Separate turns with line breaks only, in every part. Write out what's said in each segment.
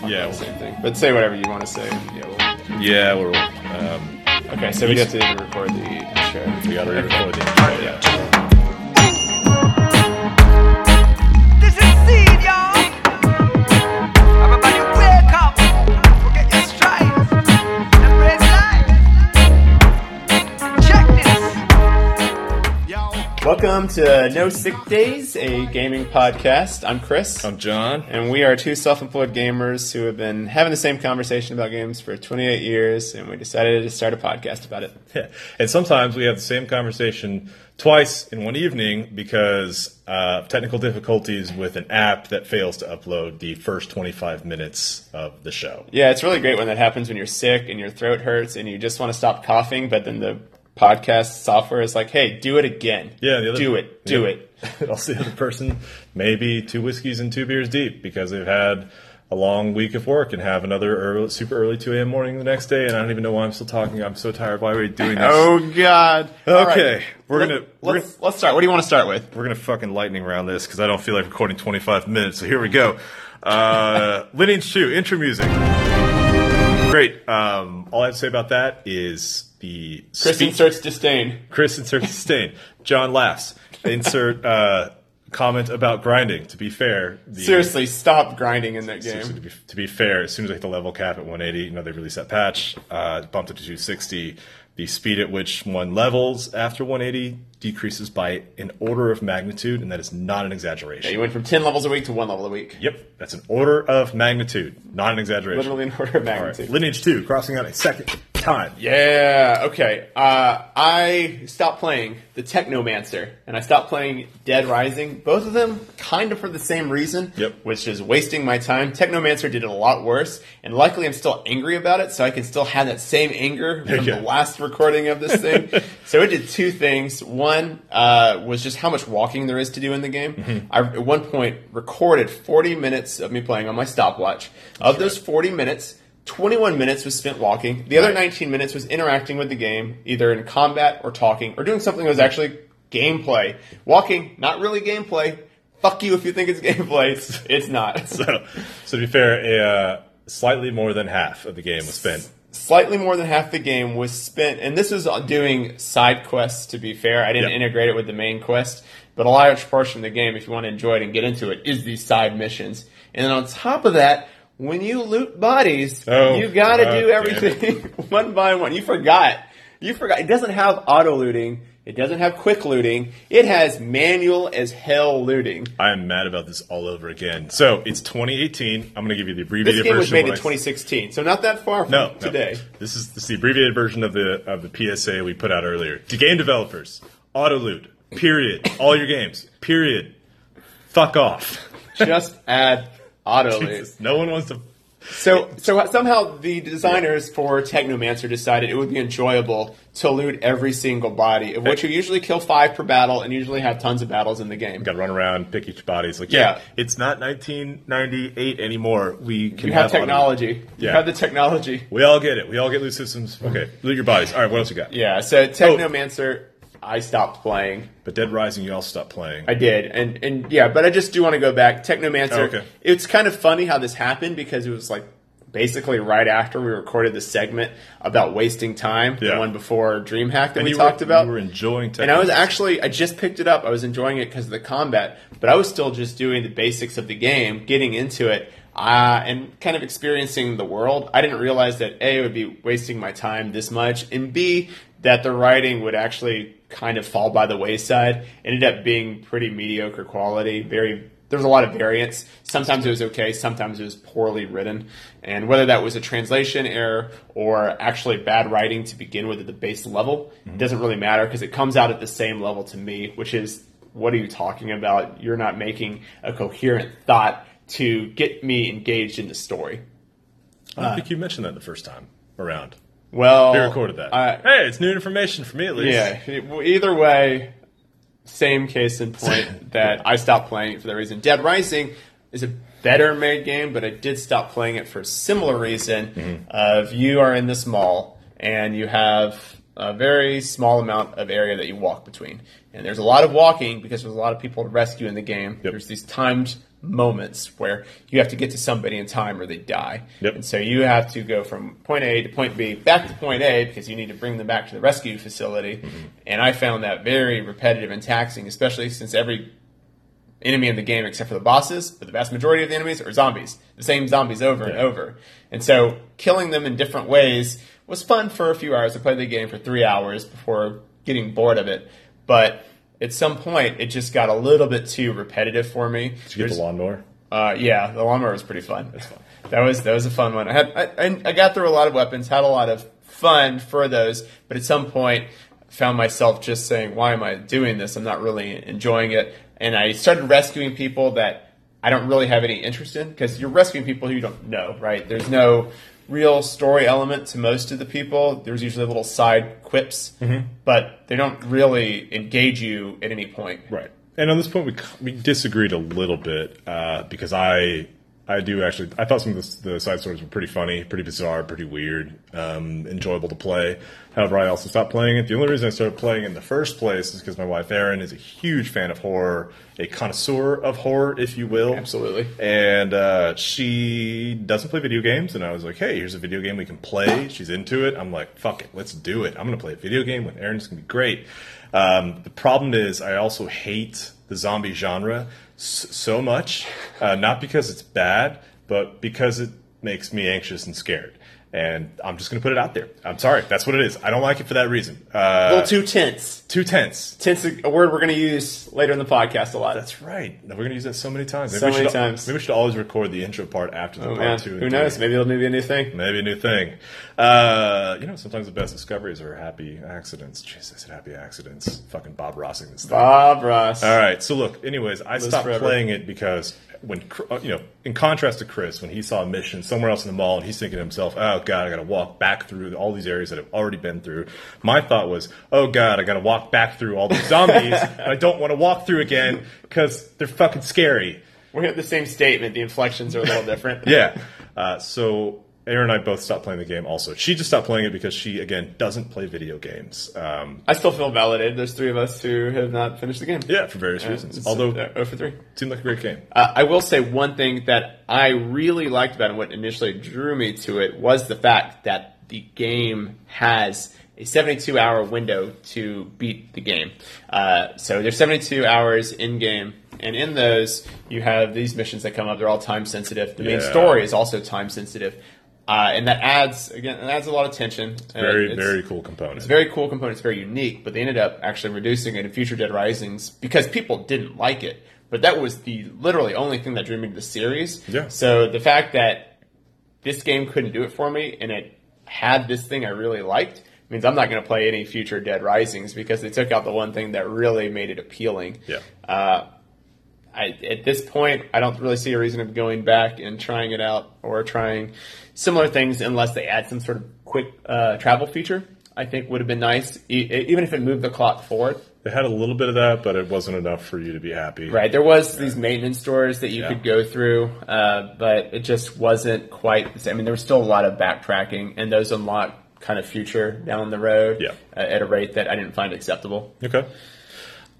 talk
Yeah.
about the same thing. But say whatever you want to say. Yeah, we'll-
Yeah, we're. Um,
okay, so we have to record the show.
we got to re-record the intro. Yeah.
Welcome to No Sick Days, a gaming podcast. I'm Chris.
I'm John.
and we are two self-employed gamers who have been having the same conversation about games for 28 years, and we decided to start a podcast about it.
Yeah. And sometimes we have the same conversation twice in one evening because uh, technical difficulties with an app that fails to upload the first 25 minutes of the show.
Yeah, it's really great when that happens when you're sick and your throat hurts and you just want to stop coughing, but then the podcast software is like, "Hey, do it again.
Yeah, the other,
do it, do
yeah.
it."
also, the other person maybe two whiskeys and two beers deep because they've had a long week of work and have another early, super early 2 a.m. morning the next day, and I don't even know why I'm still talking. I'm so tired. Why are we doing this?
Oh God. All right.
Okay, we're gonna we're
let's,
gonna
let's start. What do you want to start with?
we're gonna fucking lightning round this because I don't feel like recording 25 minutes. So here we go. Uh, Lineage 2 intro music. Great. Um, all I have to say about that is the
Chris
speech-
inserts disdain.
Chris inserts disdain. John laughs. Insert uh, comment about grinding. To be fair, the,
Seriously, stop grinding in that game.
to be, to be fair, as soon as I hit the level cap at 180, you know they released that patch, uh, bumped it to 260. The speed at which one levels after 180 decreases by an order of magnitude, and that is not an exaggeration.
You went from 10 levels a week to one level a week.
Yep, that's an order of magnitude, not an exaggeration.
Literally an order of
right,
magnitude.
Lineage 2, crossing out a second time.
Yeah, okay. Uh, I stopped playing the Technomancer, and I stopped playing Dead Rising. Both of them kind of for the same reason,
Yep.
which is wasting my time. Technomancer did it a lot worse, and luckily I'm still angry about it, so I can still have that same anger from the last recording of this thing. so it did two things. One uh, was just how much walking there is to do in the game.
Mm-hmm.
I, at one point, recorded 40 minutes of me playing on my stopwatch. Of those 40 minutes, 21 minutes was spent walking. The other 19 minutes was interacting with the game, either in combat or talking, or doing something that was actually gameplay. Walking, not really gameplay. Fuck you if you think it's gameplay. It's, it's not.
So, so to be fair, a, uh, slightly more than half of the game was spent
Slightly more than half the game was spent, and this was doing side quests. To be fair, I didn't
Yep.
integrate it with the main quest, but a large portion of the game, if you want to enjoy it and get into it, is these side missions. And then on top of that, when you loot bodies,
Oh,
you got to do everything one by one. You forgot. You forgot. It doesn't have auto looting. It doesn't have quick looting. It has manual as hell looting.
I am mad about this all over again. So it's 2018. I'm going to give you the abbreviated version.
This game was made in
I-
2016, so not that far from
No, no. This is this is the abbreviated version of the of the PSA we put out earlier. To game developers, auto loot. Period. All your games. Period. Fuck off.
Just add auto loot.
Jesus, no one wants to.
So, so somehow the designers for Technomancer decided it would be enjoyable to loot every single body, of which you usually kill five per battle, and usually have tons of battles in the game.
Got to run around, pick each body. It's like, yeah,
Yeah.
it's not 1998 anymore. We can
You have
auto loot.
technology. You
Yeah.
have the technology.
We all get it. We all get loot systems. Okay, loot your bodies. All right, what else you got?
Yeah. So oh. Technomancer, I stopped playing.
But Dead Rising, you all stopped playing.
I did, and and yeah, but I just do want to go back. Technomancer.
Oh, okay.
It's kind of funny how this happened because it was like basically right after we recorded the segment about wasting time,
Yeah.
the one before DreamHack that
and
we talked
were,
about.
We were enjoying.
And I was actually, I just picked it up. I was enjoying it because of the combat, but I was still just doing the basics of the game, getting into it, uh, and kind of experiencing the world. I didn't realize that A, it would be wasting my time this much, and B, that the writing would actually kind of fall by the wayside. Ended up being pretty mediocre quality, very there was a lot of variance. Sometimes it was okay, sometimes it was poorly written. And whether that was a translation error or actually bad writing to begin with at the base level, it doesn't really matter because it comes out at the same level to me, which is what are you talking about? You're not making a coherent thought to get me engaged in the story.
I don't uh, think you mentioned that the first time around.
Well,
We recorded that.
I-
hey, it's new information for me at least.
Yeah. Either way, same case in point that I stopped playing it for that reason. Dead Rising is a better made game, but I did stop playing it for a similar reason.
Mm-hmm.
Of you are in this mall and you have a very small amount of area that you walk between, and there's a lot of walking because there's a lot of people to rescue in the game.
Yep.
There's these timed moments where you have to get to somebody in time or they die,
Yep.
and so you have to go from point A to point B back to point A because you need to bring them back to the rescue facility.
Mm-hmm.
And I found that very repetitive and taxing, especially since every enemy in the game except for the bosses, but the vast majority of the enemies are zombies. The same zombies over and over. And so killing them in different ways was fun for a few hours. I played the game for three hours before getting bored of it. But at some point, it just got a little bit too repetitive for me.
Did you get the lawnmower?
uh, yeah, the lawnmower was pretty fun. That was that was a fun one. I had I, I- I got through a lot of weapons, had a lot of fun for those, but at some point found myself just saying, "Why am I doing this? I'm not really enjoying it." And I started rescuing people that I don't really have any interest in because you're rescuing people who you don't know, right? There's no real story element to most of the people. There's usually little side quips, but they don't really engage you at any point.
Right. And on this point, we we disagreed a little bit uh, because I I do actually I thought some of the, the side stories were pretty funny, pretty bizarre, pretty weird, um, enjoyable to play. However, I also stopped playing it. The only reason I started playing in the first place is because my wife Erin is a huge fan of horror, a connoisseur of horror, if you will.
Absolutely.
And uh, she doesn't play video games, and I was like, "Hey, here's a video game we can play." She's into it. I'm like, "Fuck it, let's do it." I'm gonna play a video game with Erin. It's gonna be great. Um, the problem is, I also hate the zombie genre s- so much, uh, not because it's bad, but because it makes me anxious and scared. And I'm just gonna put it out there. I'm sorry, that's what it is. I don't like it for that reason.
A
Uh,
little too tense.
Too tense.
Tense, a word we're going to use later in the podcast a lot.
That's right. We're gonna use that so many times. Maybe
So
we
many
should,
times.
Maybe we should always record the intro part after the
Oh,
part
man.
two.
Who
three.
knows? Maybe it'll be a new thing.
Maybe a new thing. Uh, you know, sometimes the best discoveries are happy accidents. Jesus, I said happy accidents. Fucking Bob Rossing this thing.
Bob Ross.
All right. So look. Anyways, I stopped
forever.
playing it because when uh, you know, in contrast to Chris, when he saw a mission somewhere else in the mall, and he's thinking to himself, "Oh God, I got to walk back through all these areas that I've already been through." My thought was, "Oh God, I got to walk back through all the zombies, I don't want to walk through again because they're fucking scary."
We have the same statement. The inflections are a little different.
Yeah. Uh, so Erin and I both stopped playing the game. Also, she just stopped playing it because she again doesn't play video games. Um,
I still feel validated. There's three of us who have not finished the game.
yeah, for various
Uh,
reasons. Although
uh, 0 for 3.
seemed like a great game.
Uh, I will say one thing that I really liked about it, and what initially drew me to it, was the fact that the game has a 72 hour window to beat the game. Uh, so there's 72 hours in game, and in those you have these missions that come up. They're all time sensitive. The main story is also time sensitive, uh, and that adds again it adds a lot of tension. Uh,
Very, very cool component.
it's a very cool component. It's very unique, but they ended up actually reducing it in future Dead Risings because people didn't like it. But that was the literally only thing that drew me to the series.
Yeah.
So the fact that this game couldn't do it for me and it had this thing I really liked means I'm not going to play any future Dead Risings because they took out the one thing that really made it appealing.
Yeah.
Uh, I, at this point, I don't really see a reason of going back and trying it out or trying similar things unless they add some sort of quick uh, travel feature. I think would have been nice, e- even if it moved the clock forward.
They had a little bit of that, but it wasn't enough for you to be happy.
Right, there was these maintenance stores that you
Yeah.
could go through, uh, but it just wasn't quite the same. I mean, there was still a lot of backtracking, and those unlock kind of future down the road
Yeah.
uh, at a rate that I didn't find acceptable.
Okay.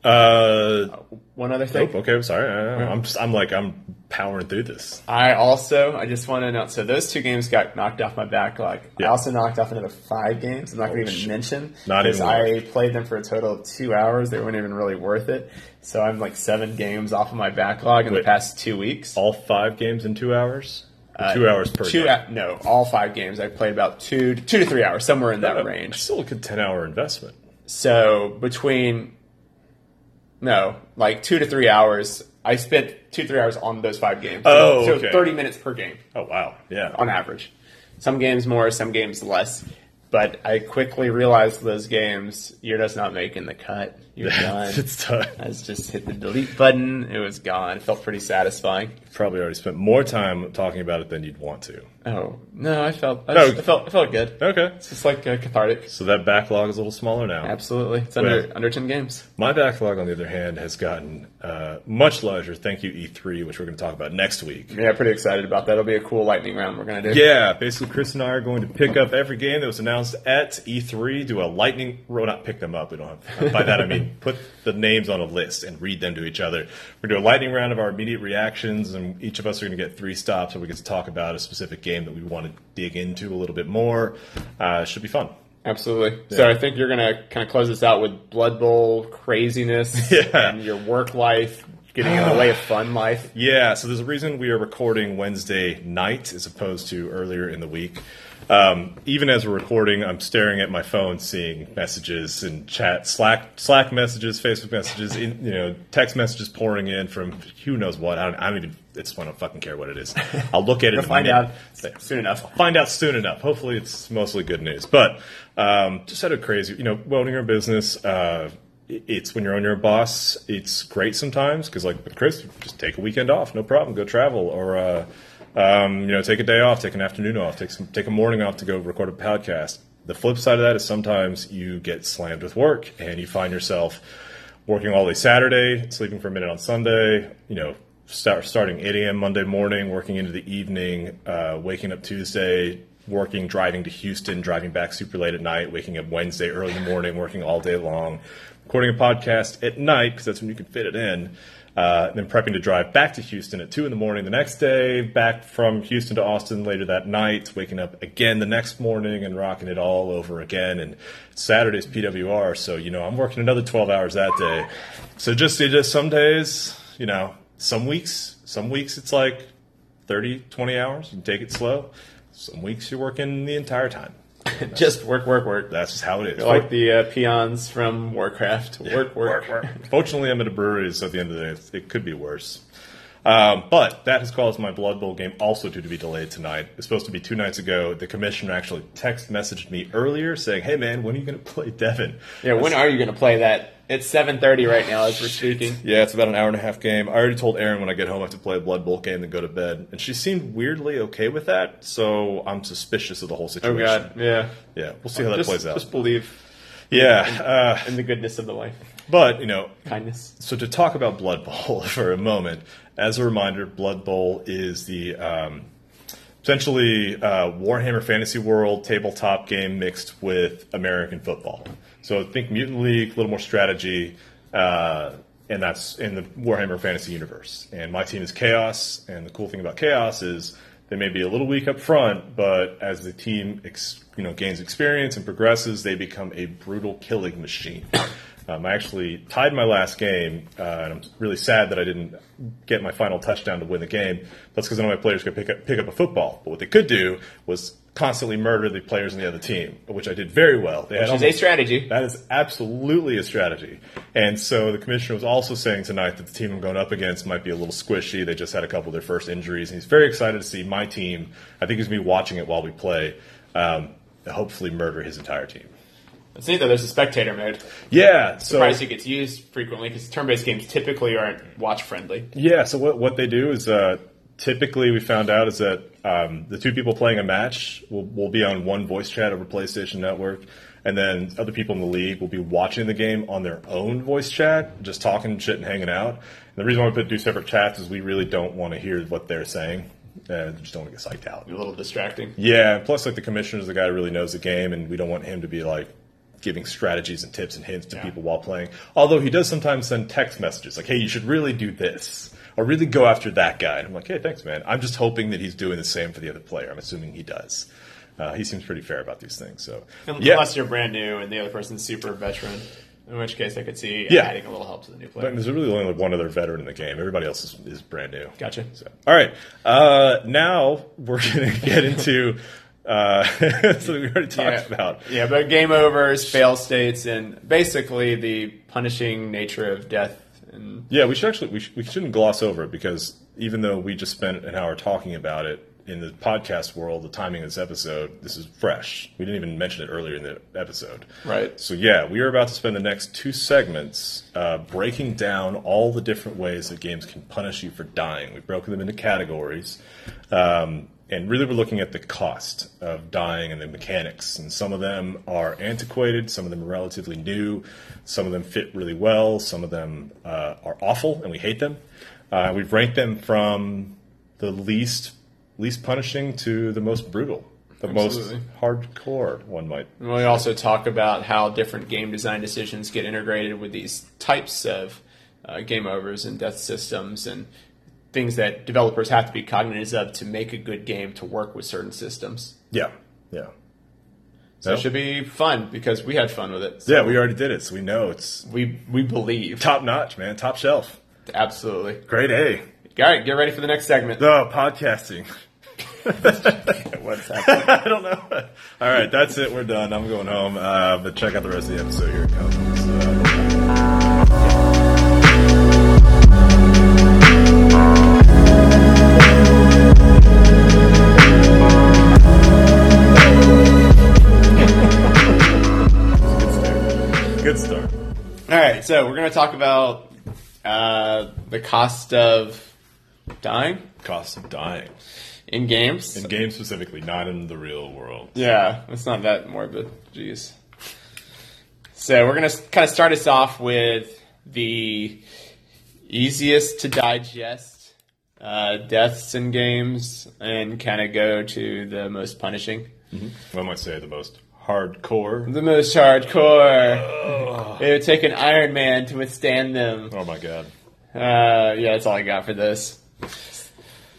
Uh,
One other thing,
oh, okay. I'm sorry. I, I'm just, I'm like I'm powering through this.
I also I just want to announce. So those two games got knocked off my backlog. I also knocked off another five games. I'm not going to even
shit.
mention
Not
because
even
I played them for a total of two hours. They weren't even really worth it. So I'm like seven games off of my backlog in
Wait.
the past two weeks.
All five games in two hours. Or two hours per.
Uh, Two,
game?
no, all five games. I played about two, two to three hours, somewhere in that
Uh,
range.
Still a good ten hour investment.
So between no, like two to three hours. I spent two three hours on those five games.
Oh,
so
okay.
thirty minutes per game
Oh wow. Yeah.
on average. Some games more, some games less. But I quickly realized those games, you're just not making the cut. You're done.
it's done.
I just hit the delete button. It was gone. It felt pretty satisfying.
probably already spent more time talking about it than you'd want to.
Oh no, I felt I, just- I felt I felt good.
Okay.
It's just like uh, cathartic.
So that backlog is a little smaller now.
Absolutely, it's under
Well-
under ten games.
My backlog, on the other hand, has gotten uh, much larger. Thank you, E3, which we're going to talk about next week.
Yeah, pretty excited about that. It'll be a cool lightning round we're gonna do.
Yeah, basically, Chris and I are going to pick up every game that was announced at E3, do a lightning, well, not pick them up. We don't have, by that I mean put the names on a list and read them to each other. We're going to do a lightning round of our immediate reactions, and each of us are going to get three stops where we get to talk about a specific game that we want to dig into a little bit more. Uh, should be fun.
Absolutely. So I think you're gonna kind of close this out with Blood Bowl craziness
Yeah.
and your work life getting in the way of fun life.
Yeah, so there's a reason we are recording Wednesday night as opposed to earlier in the week. Um, even as we're recording, I'm staring at my phone, seeing messages and chat, Slack, Slack messages, Facebook messages, in, you know, text messages pouring in from who knows what. I don't, I don't even. It's I don't fucking care what it is. I'll look at it.
You'll
in a
find out soon enough.
Find out soon enough. Hopefully, it's mostly good news. But um, just had a crazy, you know, owning your business. Uh, it's when you're on your boss. It's great sometimes because, like with Chris, just take a weekend off, no problem. Go travel or. Uh, um, you know, take a day off, take an afternoon off, take some, take a morning off to go record a podcast. The flip side of that is sometimes you get slammed with work and you find yourself working all day Saturday, sleeping for a minute on Sunday, you know, start starting 8 a.m. Monday morning, working into the evening, uh, waking up Tuesday, working, driving to Houston, driving back super late at night, waking up Wednesday early in the morning, working all day long, recording a podcast at night because that's when you can fit it in. Uh, then prepping to drive back to Houston at two in the morning the next day, back from Houston to Austin later that night, waking up again the next morning and rocking it all over again. And Saturday's PWR, so you know I'm working another 12 hours that day. So just just some days, you know, some weeks, some weeks it's like 30, 20 hours. You take it slow. Some weeks you're working the entire time.
Just work, work, work.
That's just how it is.
like the uh, peons from Warcraft. Work, work, work.
Fortunately, I'm at a brewery, so at the end of the day, it could be worse. Um, but that has caused my Blood Bowl game also to, to be delayed tonight. It's supposed to be two nights ago. The commissioner actually text messaged me earlier saying, "Hey man, when are you going to play Devon?"
Yeah, when are you going to play that? It's 7:30 right now as we're speaking.
Yeah, it's about an hour and a half game. I already told Erin when I get home I have to play a Blood Bowl game and go to bed, and she seemed weirdly okay with that. So I'm suspicious of the whole situation. Oh.
God, yeah.
Yeah, we'll see how that
just,
plays out.
Just believe
yeah, uh,
in the goodness of the life,
but you know,
kindness.
So to talk about Blood Bowl for a moment, as a reminder, Blood Bowl is the um, essentially uh, Warhammer Fantasy World tabletop game mixed with American football. So think Mutant League, a little more strategy, uh, and that's in the Warhammer Fantasy universe. And my team is Chaos, and the cool thing about Chaos is they may be a little weak up front, but as the team ex- you know gains experience and progresses, they become a brutal killing machine. Um, I actually tied my last game, uh, and I'm really sad that I didn't get my final touchdown to win the game. That's because none of my players could pick up, pick up a football. But what they could do was constantly murder the players in the other team, which I did very well. They
Which is a strategy.
that is absolutely a strategy. And so the commissioner was also saying tonight that the team I'm going up against might be a little squishy. They just had a couple of their first injuries. And he's very excited to see my team. I think he's going to be watching it while we play. Um, hopefully, murder his entire team.
It's neat though. There's a spectator mode.
Yeah. So
Surprised it gets used frequently because turn-based games typically aren't watch friendly.
Yeah, so what, what they do is uh, typically we found out is that um, the two people playing a match will, will be on one voice chat over PlayStation Network, and then other people in the league will be watching the game on their own voice chat, just talking shit and hanging out. And the reason why we put two separate chats is we really don't want to hear what they're saying. Uh, just don't want to get psyched out.
A little distracting.
Yeah, and plus, like the commissioner's the guy who really knows the game, and we don't want him to be like giving strategies and tips and hints to
Yeah.
people while playing. Although he does sometimes send text messages like, "Hey, you should really do this." Or really go after that guy. And I'm like, hey, thanks, man. I'm just hoping that he's doing the same for the other player. I'm assuming he does. Uh, he seems pretty fair about these things. So, yeah.
Unless you're brand new and the other person's super veteran, in which case I could see
Yeah.
adding a little help to the new
But
player.
there's really only one other veteran in the game. Everybody else is, is brand new.
Gotcha.
So, all right. Uh, now we're going to get into uh, something we already talked
Yeah.
about.
Yeah, but game overs, fail states, and basically the punishing nature of death. And
Yeah, we should actually we, sh- we shouldn't gloss over it because even though we just spent an hour talking about it, in the podcast world, the timing of this episode, this is fresh. We didn't even mention it earlier in the episode.
Right.
So, yeah, we are about to spend the next two segments uh, breaking down all the different ways that games can punish you for dying. We've broken them into categories. Um, and really, we're looking at the cost of dying and the mechanics. And some of them are antiquated, some of them are relatively new, some of them fit really well, some of them uh, are awful, and we hate them. Uh, we've ranked them from the least least punishing to the most brutal, the
Absolutely.
most hardcore. One might.
And we also talk about how different game design decisions get integrated with these types of uh, game overs and death systems and things that developers have to be cognizant of to make a good game to work with certain systems.
Yeah, yeah,
So it should be fun because we had fun with it. So
yeah. We already did it, so we know it's
we we believe
top notch, man. Top shelf.
absolutely.
great A.
All right, get ready for the next segment.
No podcasting.
What's happening?
I don't know. All right, that's it. We're done. I'm going home. Uh, but check out the rest of the episode. Here it comes. Good start.
All right, so we're going to talk about uh, the cost of dying
Cost of dying
in games.
in games specifically, not in the real world.
Yeah, it's not that morbid. Jeez. So we're gonna kind of start us off with the easiest to digest uh, deaths in games, and kind of go to the most punishing,
One might say the most hardcore.
the most hardcore. It would take an Iron Man to withstand them.
Oh my god.
Uh, yeah, that's all I got for this.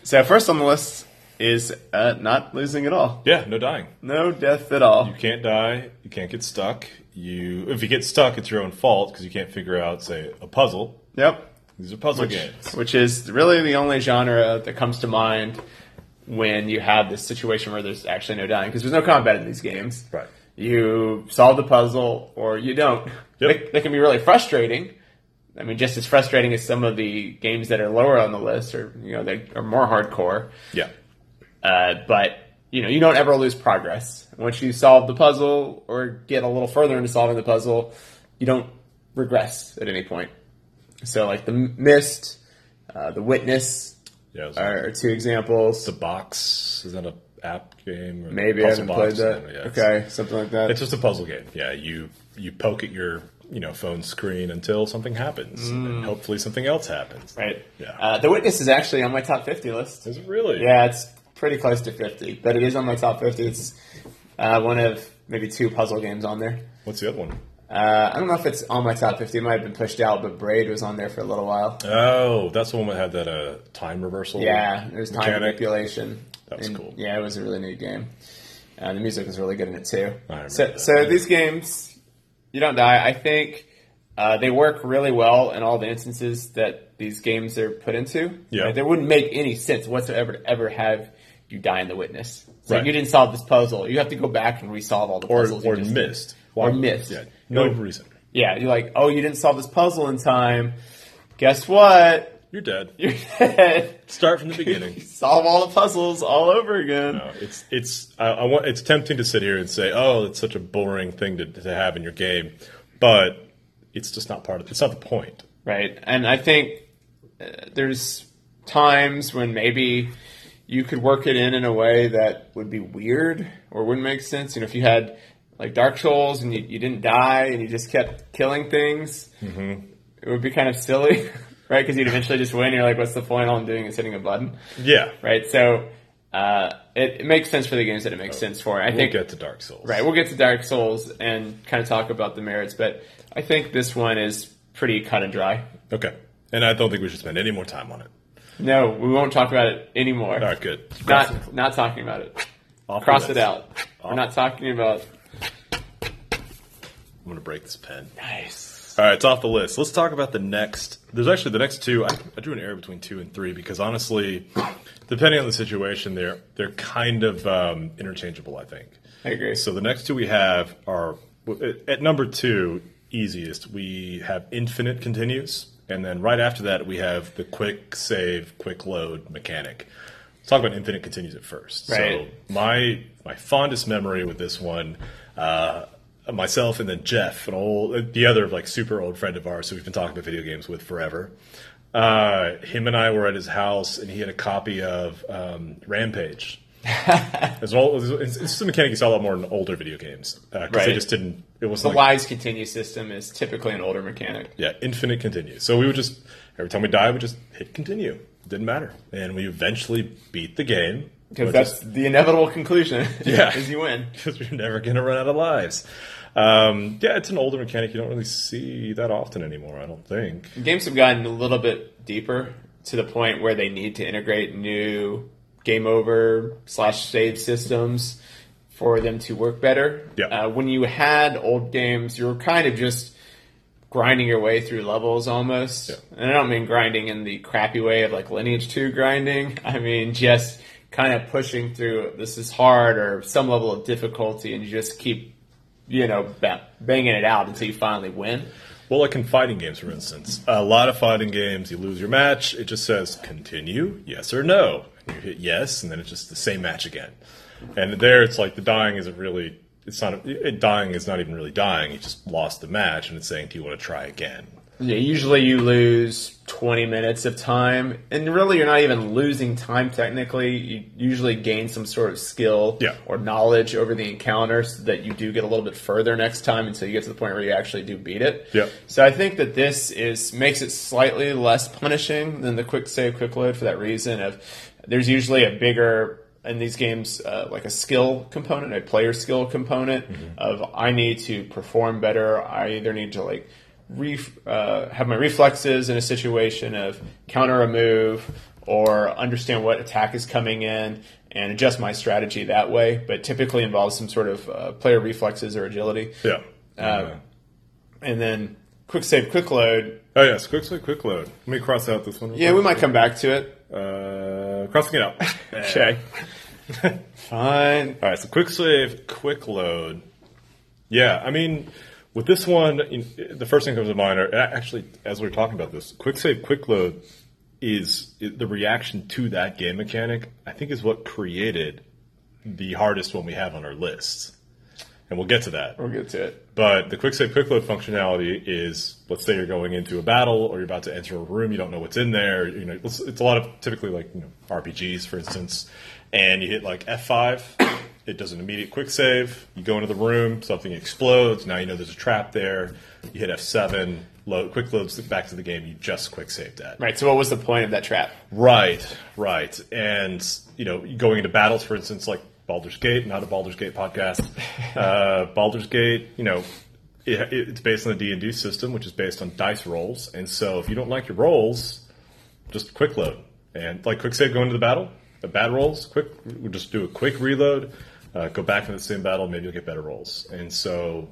So first on the list is uh, not losing at all.
Yeah, no dying.
No death at all.
You can't die. You can't get stuck. You, if you get stuck, it's your own fault because you can't figure out, say, a puzzle.
Yep.
These are puzzle games.
which is really the only genre that comes to mind when you have this situation where there's actually no dying because there's no combat in these games.
Right.
You solve the puzzle or you don't.
Yep.
They, they can be really frustrating. I mean, just as frustrating as some of the games that are lower on the list, or you know, they are more hardcore.
Yeah.
Uh, but you know, you don't ever lose progress. Once you solve the puzzle or get a little further into solving the puzzle, you don't regress at any point. So, like the Myst, uh, the Witness
Yeah.
are, are two examples.
the box is that a app game? Or
Maybe I haven't played
box?
that.
Yeah,
okay, something like that.
It's just a puzzle game. Yeah. You you poke at your you know phone screen until something happens, and hopefully something else happens.
Mm. right.
Yeah.
Uh, the Witness is actually on my top fifty list.
Is it really?
Yeah, it's pretty close to fifty, but it is on my top fifty. It's uh, one of maybe two puzzle games on there.
What's the other one?
Uh, I don't know if it's on my top 50. It might have been pushed out, but Braid was on there for a little while.
Oh, that's the one that had that uh, time reversal.
Yeah, there's time
mechanic.
manipulation.
That was
And,
cool.
Yeah, it was a really neat game. Uh, the music was really good in it too. So,
that.
so these games, you don't die. I think uh, they work really well in all the instances that these games are put into.
Yeah.
Like, they wouldn't make any sense whatsoever to ever have you die in the witness. So
Right.
you didn't solve this puzzle. You have to go back and resolve all the
Or
puzzles. you
or
just-
missed.
Or missed.
Yeah. No
No.
reason.
Yeah, you're like, oh, you didn't solve this puzzle in time. Guess what?
You're dead.
You're dead.
Start from the beginning.
Solve all the puzzles all over again.
No, it's it's I, I want it's tempting to sit here and say, oh, it's such a boring thing to, to have in your game, but it's just not part of. It's not the point.
Right. And I think uh, there's times when maybe you could work it in in a way that would be weird or wouldn't make sense. You know, if you had like Dark Souls and you, you didn't die and you just kept killing things, it would be kind of silly, right? Because you'd eventually just win. You're like, what's the point? All I'm doing is hitting a button,
Yeah,
right? So uh, it, it makes sense for the games that it makes sense for. I
we'll
think
get to Dark Souls.
Right, we'll get to Dark Souls and kind of talk about the merits, but I think this one is pretty cut and dry.
Okay, and I don't think we should spend any more time on it.
No, we won't talk about it anymore.
All right, good.
Not not talking about it.
Off
Cross it out. We're not talking about.
I'm gonna break this pen.
Nice.
All right, it's off the list. Let's talk about the next. There's actually the next two. I, I drew an error between two and three because honestly, depending on the situation, they're they're kind of um, interchangeable. I think.
I agree.
So the next two we have are at number two, easiest. We have infinite continues, and then right after that we have the quick save, quick load mechanic. let's talk about Infinite Continues at first.
Right.
So my my fondest memory with this one, uh, myself and then Jeff, an old the other like super old friend of ours who we've been talking about video games with forever. Uh, him and I were at his house, and he had a copy of um, Rampage. It's, an old, it's, it's a mechanic you saw a lot more in older video games because they
Right.
just didn't. It was
The
like
lives continue system is typically an older mechanic.
yeah, infinite continue. So we would just every time we die, we just hit continue. Didn't matter, and we eventually beat the game
Because that's the inevitable conclusion.
Yeah.
is you win.
because you're never going to run out of lives. Um, yeah, it's an older mechanic you don't really see that often anymore. I don't think.
Games have gotten a little bit deeper to the point where they need to integrate new game over slash save systems for them to work better.
Yeah.
Uh, when you had old games, you were kind of just grinding your way through levels almost.
Yeah.
And I don't mean grinding in the crappy way of like Lineage 2 grinding. I mean just kind of pushing through this is hard or some level of difficulty and you just keep, you know, banging it out until you finally win.
Well, like in fighting games, for instance, a lot of fighting games, you lose your match, it just says continue, yes or no. You hit yes, and then it's just the same match again. And there, it's like the dying isn't really. It's not. It, dying is not even really dying. You just lost the match, and it's saying, "Do you want to try again?"
Yeah, usually you lose 20 minutes of time, and really you're not even losing time technically. You usually gain some sort of skill
Yeah.
or knowledge over the encounter so that you do get a little bit further next time until you get to the point where you actually do beat it.
Yeah.
So I think that this is makes it slightly less punishing than the quick save, quick load for that reason of there's usually a bigger in these games uh, like a skill component, a player skill component of I need to perform better. I either need to like ref, uh, have my reflexes in a situation of counter a move or understand what attack is coming in and adjust my strategy that way. But typically involves some sort of uh, player reflexes or agility.
Yeah.
Uh, And then quick save, quick load.
oh yes, quick save, quick load. Let me cross out this one.
Yeah, we might come back to it.
Uh, crossing it out.
Okay. Fine.
All right, so quick save, quick load. Yeah, I mean, with this one, in, the first thing that comes to mind are actually, as we are talking about this, quick save, quick load is the reaction to that game mechanic. I think is what created the hardest one we have on our list, and we'll get to that.
We'll get to it.
But the quick save quick load functionality is let's say you're going into a battle or you're about to enter a room, you don't know what's in there. You know, it's, it's a lot of typically like you know RPGs, for instance, and you hit like F5, it does an immediate quick save. You go into the room, something explodes. Now you know there's a trap there. You hit F7, load quick loads back to the game you just quick saved at.
Right. So, what was the point of that trap?
Right, right. And, you know, going into battles, for instance, like Baldur's Gate, not a Baldur's Gate podcast. Uh, Baldur's Gate, you know, it, it's based on the D&D system, which is based on dice rolls. And so if you don't like your rolls, just quick load. And like quick save going into the battle, the bad rolls, quick, we'll just do a quick reload, uh, go back into the same battle, maybe you'll get better rolls. And so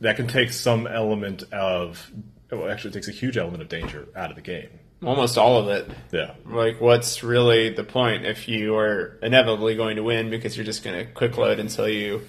that can take some element of, well, actually it takes a huge element of danger out of the game.
Almost all of it.
Yeah.
Like, what's really the point if you are inevitably going to win because you're just going to quick load until you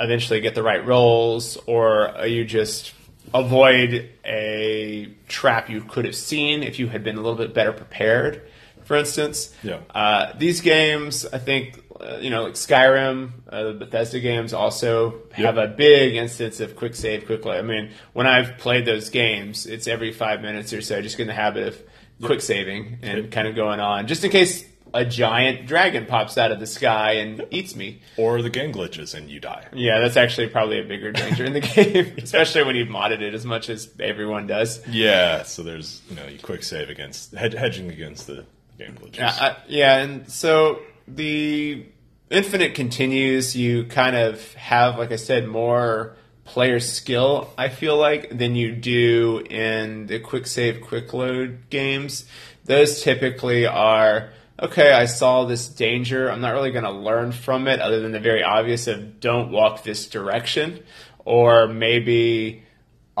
eventually get the right rolls, or are you just avoid a trap you could have seen if you had been a little bit better prepared, for instance?
Yeah.
Uh, these games, I think, uh, you know, like Skyrim, uh, the Bethesda games also have
Yep.
a big instance of quick save, quick load. I mean, when I've played those games, it's every five minutes or so, just get in the habit of quick saving and kind of going on, just in case a giant dragon pops out of the sky and eats me.
Or the game glitches and you die.
Yeah, that's actually probably a bigger danger in the game, especially when you've modded it as much as everyone does.
Yeah, so there's you know you quick save against hedging against the game glitches.
Yeah, I, yeah, and so the infinite continues. You kind of have, like I said, more player skill. I feel like than you do in the quick save, quick load games. Those typically are okay. I saw this danger. I'm not really going to learn from it, other than the very obvious of don't walk this direction, or maybe.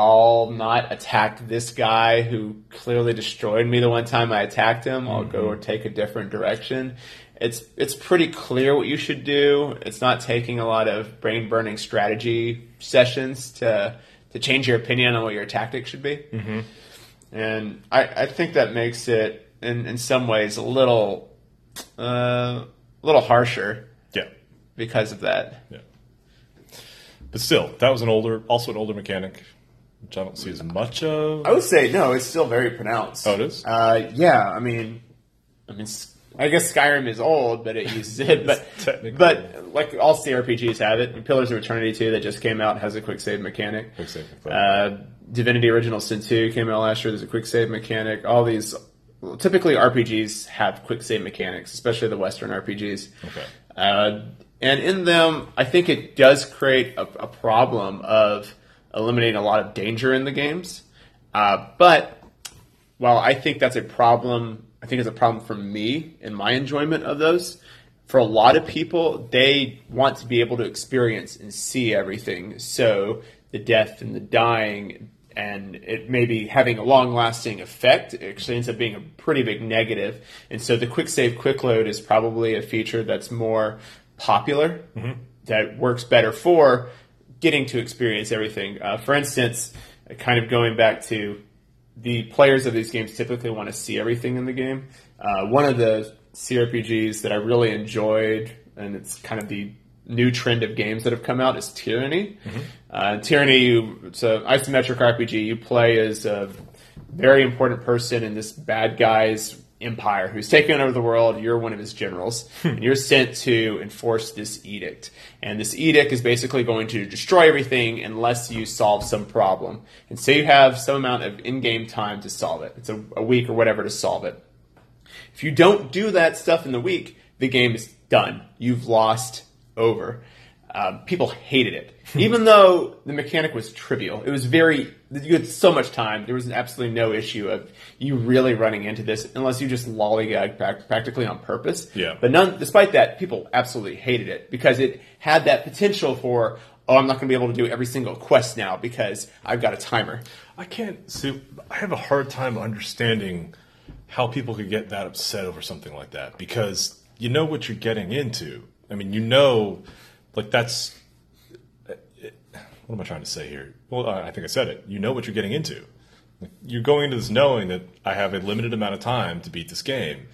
I'll not attack this guy who clearly destroyed me the one time I attacked him. I'll go or take a different direction. It's it's pretty clear what you should do. It's not taking a lot of brain burning strategy sessions to to change your opinion on what your tactic should be. And I, I think that makes it in, in some ways a little uh, a little harsher
Yeah,
because of that.
yeah. But still, that was an older, also an older mechanic, which I don't see as much of.
I would say no. It's still very pronounced.
Oh, it is?
Uh, yeah, I mean, I mean, I guess Skyrim is old, but it uses it. but but like all CRPGs have it. Pillars of Eternity 2 that just came out has a quick save mechanic.
Quick save.
Uh, Divinity Original Sin 2 came out last year. There's a quick save mechanic. All these typically RPGs have quick save mechanics, especially the Western RPGs.
Okay.
Uh, and in them, I think it does create a, a problem of eliminating a lot of danger in the games. Uh, but while I think that's a problem, I think it's a problem for me in my enjoyment of those. For a lot of people, they want to be able to experience and see everything. So the death and the dying and it maybe having a long lasting effect it actually ends up being a pretty big negative. And so the quick save, quick load is probably a feature that's more popular, that works better for getting to experience everything. Uh, for instance, kind of going back to the players of these games typically want to see everything in the game. Uh, one of the CRPGs that I really enjoyed, and it's kind of the new trend of games that have come out, is Tyranny. Uh, Tyranny, you, it's an isometric RPG. You play as a very important person in this bad guy's empire who's taken over the world. You're one of his generals, hmm. and you're sent to enforce this edict. And this edict is basically going to destroy everything unless you solve some problem. And so you have some amount of in-game time to solve it. It's a, a week or whatever to solve it. If you don't do that stuff in the week, the game is done. You've lost over. Um, people hated it, even though the mechanic was trivial. It was very you had so much time. There was absolutely no issue of you really running into this unless you just lollygag practically on purpose.
Yeah.
But none, despite that, people absolutely hated it because it had that potential for oh, I'm not going to be able to do every single quest now because I've got a timer.
I can't see. I have a hard time understanding how people could get that upset over something like that because you know what you're getting into. I mean, you know, like that's. What am I trying to say here? Well, I think I said it. You know what you're getting into. You're going into this knowing that I have a limited amount of time to beat this game,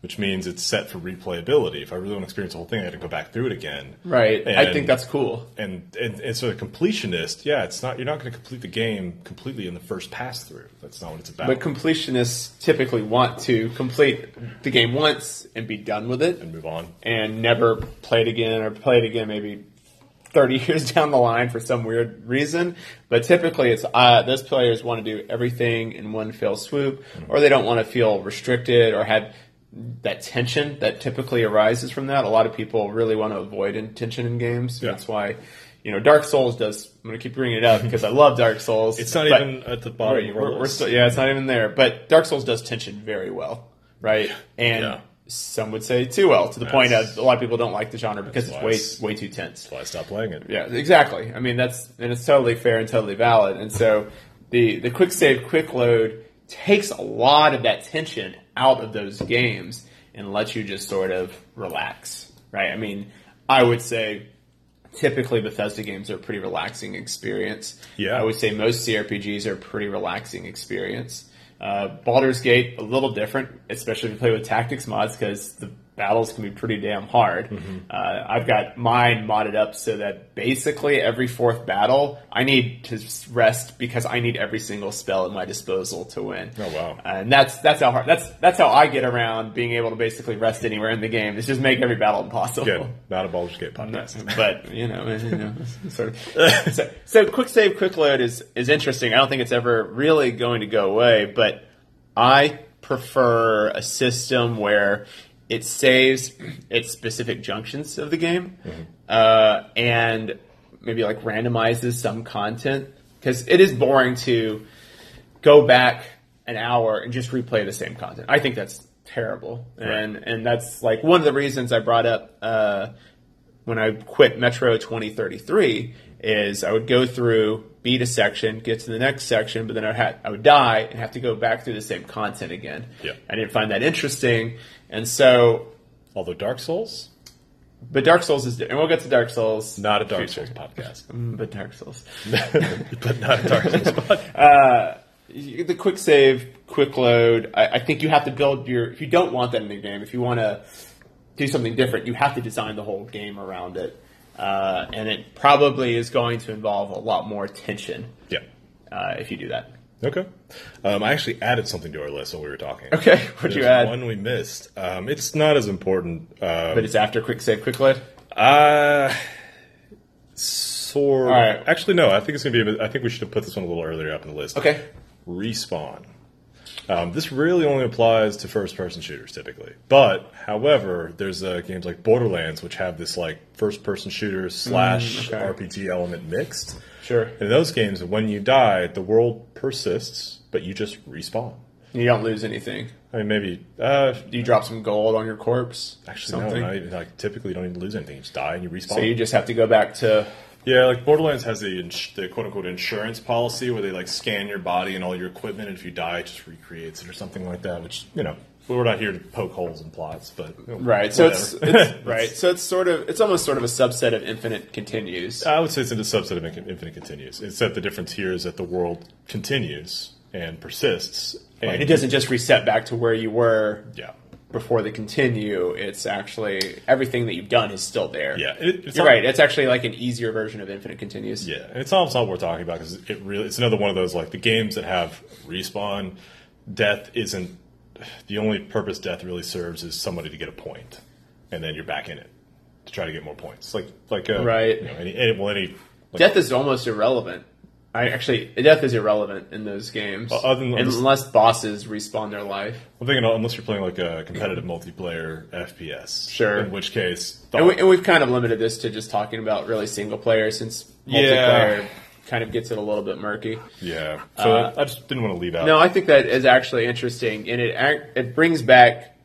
which means it's set for replayability. If I really want to experience the whole thing, I got to go back through it again.
Right. I think that's cool.
and and, and so a completionist, yeah, it's not you're not going to complete the game completely in the first pass through. That's not what it's about.
But completionists typically want to complete the game once and be done with it
and move on.
and never play it again or play it again maybe 30 years down the line for some weird reason. But typically it's, uh, those players want to do everything in one fell swoop or they don't want to feel restricted or have that tension that typically arises from that. A lot of people really want to avoid tension in games.
Yeah.
That's why, you know, Dark Souls does, I'm going to keep bringing it up because I love Dark Souls.
It's not even at the bottom. Our
we're, we're still, yeah, it's not even there. But Dark Souls does tension very well, right? And
Yeah.
some would say too well, to the point of a lot of people don't like the genre because it's way way too tense.
That's why I stopped playing it.
Yeah, exactly. I mean, that's and it's totally fair and totally valid. And so the the quick save, quick load takes a lot of that tension out of those games and let you just sort of relax, right? I mean, I would say typically Bethesda games are a pretty relaxing experience.
Yeah.
I would say most CRPGs are a pretty relaxing experience. Uh, Baldur's Gate a little different, especially if you play with tactics mods because the battles can be pretty damn hard.
Mm-hmm.
Uh, I've got mine modded up so that basically every fourth battle I need to rest because I need every single spell at my disposal to win.
Oh, wow.
And that's that's how hard that's that's how I get around being able to basically rest anywhere in the game. Is just make every battle impossible.
Again, not a Baldur's Gate
No,
podcast.
but you know, you know sort of. So, so quick save, quick load is is interesting. I don't think it's ever really going to go away, but I prefer a system where it saves its specific junctions of the game, uh, and maybe like randomizes some content because it is boring to go back an hour and just replay the same content. I think that's terrible, and and that's like one of the reasons I brought up uh, when I quit Metro 2033 is I would go through, beat a section, get to the next section, but then I had I would die and have to go back through the same content again.
Yeah.
I didn't find that interesting, and so.
Although Dark Souls,
But Dark Souls is, and we'll get to Dark Souls.
not a Dark
Future.
Souls podcast,
Mm, But Dark Souls.
but not a Dark Souls podcast.
the quick save, quick load. I, I think you have to build your. If you don't want that in the game, if you want to do something different, you have to design the whole game around it, uh, and it probably is going to involve a lot more tension
Yeah.
uh, if you do that.
Okay. Um, I actually added something to our list while we were talking.
Okay, what'd you add?
One we missed. Um, it's not as important. Um,
But it's after quick save, quick load.
Uh, sort.
All right.
Actually, no. I think it's gonna be. I think we should have put this one a little earlier up in the list.
Okay.
Respawn. Um, this really only applies to first-person shooters typically, but however, there's uh, games like Borderlands which have this like first-person shooter slash
Mm, okay.
RPG element mixed.
Sure.
In those games, when you die, the world persists, but you just respawn.
You don't lose anything.
I mean, maybe. Uh,
You drop some gold on your corpse.
actually,
something.
no. Not even, like typically, you don't even lose anything. You just die and you respawn.
So you just have to go back to.
Yeah, like Borderlands has the, ins- the quote unquote insurance policy where they like scan your body and all your equipment, and if you die, it just recreates it or something like that. Which you know, we're not here to poke holes in plots, but you know,
Right. So it's, it's right. So it's sort of it's almost sort of a subset of Infinite Continues.
I would say it's a subset of Infin- Infinite Continues. Except the difference here is that the world continues and persists, and
it doesn't just reset back to where you were
Yeah,
before they continue. It's actually everything that you've done is still there.
yeah. It, it's
You're
not-
right. It's actually like an easier version of Infinite Continues.
Yeah, and it's almost not worth talking about because it really it's another one of those like the games that have respawn. Death isn't the only purpose death really serves is somebody to get a point, and then you're back in it to try to get more points. Like like uh,
Right.
You know, any, any well any like,
Death is almost irrelevant. I actually death is irrelevant in those games
Uh, other than-
unless bosses respawn their life.
I'm thinking unless you're playing like a competitive multiplayer FPS.
Sure.
In which case,
And, we, and we've kind of limited this to just talking about really single player since
Yeah.
multiplayer kind of gets it a little bit murky.
yeah. So
Uh,
I just didn't want to leave out.
No, I think that is actually interesting, and it it brings back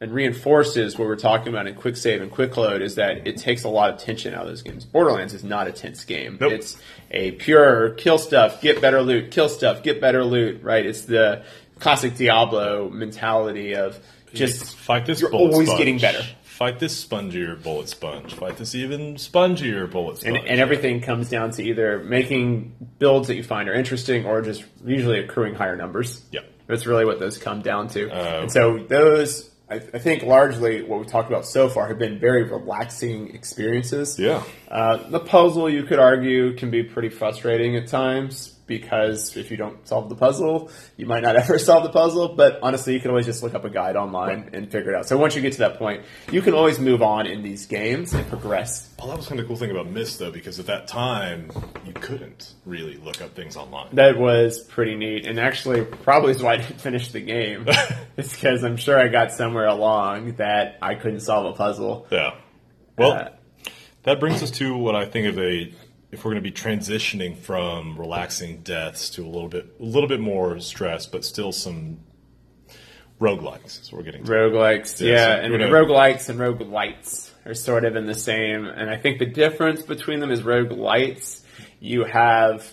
and reinforces what we're talking about in quick save and quick load is that it takes a lot of tension out of those games. Borderlands is not a tense game.
Nope.
It's a pure kill stuff, get better loot, kill stuff, get better loot. Right? It's the classic Diablo mentality of just
fight this.
You're always
sponge.
getting better.
Fight this spongier bullet sponge. Fight this even spongier bullet
and,
sponge.
and everything comes down to either making builds that you find are interesting or just usually accruing higher numbers.
Yeah.
That's really what those come down to.
Uh,
and so those, I, I think, largely what we've talked about so far have been very relaxing experiences.
Yeah.
Uh, the puzzle, you could argue, can be pretty frustrating at times because if you don't solve the puzzle, you might not ever solve the puzzle. But honestly, you can always just look up a guide online and figure it out. So once you get to that point, you can always move on in these games and progress.
Well, that was kind of the cool thing about Myst, though, because at that time you couldn't really look up things online.
That was pretty neat, and actually, probably is why I didn't finish the game. it's because I'm sure I got somewhere along that I couldn't solve a puzzle.
yeah. Well,
Uh,
that brings us to what I think of a if we're going to be transitioning from relaxing deaths to a little bit a little bit more stress, but still some roguelikes. Is what we're getting to.
Roguelikes,
Yeah,
yeah,
so
and
gonna-
roguelikes and roguelites are sort of in the same. And I think the difference between them is roguelites, you have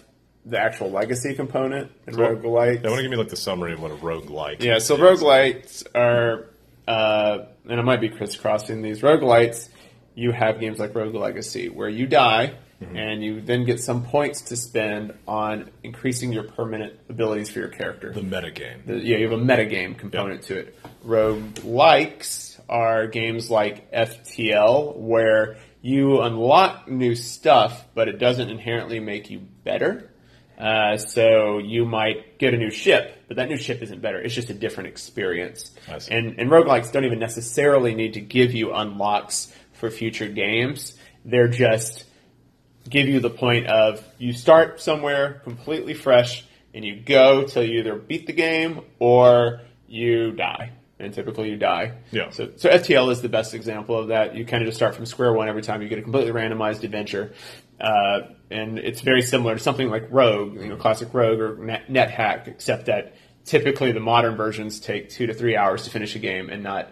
the actual legacy component, and
Well,
roguelites.
I want to give me like the summary of what a roguelike is.
Yeah,
is.
so roguelites are, uh, and I might be crisscrossing these. Roguelites, you have games like Rogue Legacy where you die and you then get some points to spend on increasing your permanent abilities for your character.
the metagame.
The- yeah, you have a metagame component to it. Rogue likes are games like FTL where you unlock new stuff, but it doesn't inherently make you better. Uh, so you might get a new ship, but that new ship isn't better. It's just a different experience. And, and roguelikes don't even necessarily need to give you unlocks for future games. They're just give you the point of you start somewhere completely fresh and you go till you either beat the game or you die. And typically you die.
Yeah.
So, so FTL is the best example of that. You kind of just start from square one every time. You get a completely randomized adventure. Uh, and it's very similar to something like Rogue, you know, classic Rogue or Net, NetHack, except that typically the modern versions take two to three hours to finish a game and not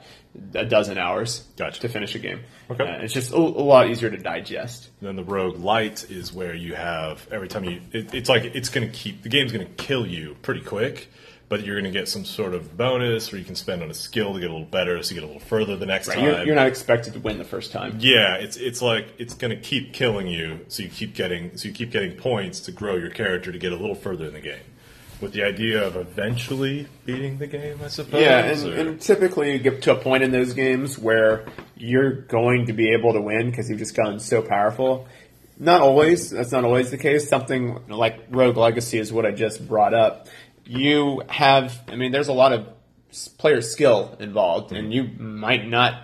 a dozen hours
Gotcha.
to finish a game.
Okay.
Uh, it's just a, a lot easier to digest.
Then the rogue light is where you have every time you it, it's like it's going to keep the game's going to kill you pretty quick, but you're going to get some sort of bonus or you can spend on a skill to get a little better, so you get a little further the next time.
You're, you're not expected to win the first time.
yeah, it's it's like it's going to keep killing you, so you keep getting so you keep getting points to grow your character to get a little further in the game. With the idea of eventually beating the game, I suppose.
Yeah, and,
or-
and typically you get to a point in those games where you're going to be able to win because you've just gotten so powerful. Not always. That's not always the case. Something like Rogue Legacy is what I just brought up. You have, I mean, there's a lot of player skill involved, and you might not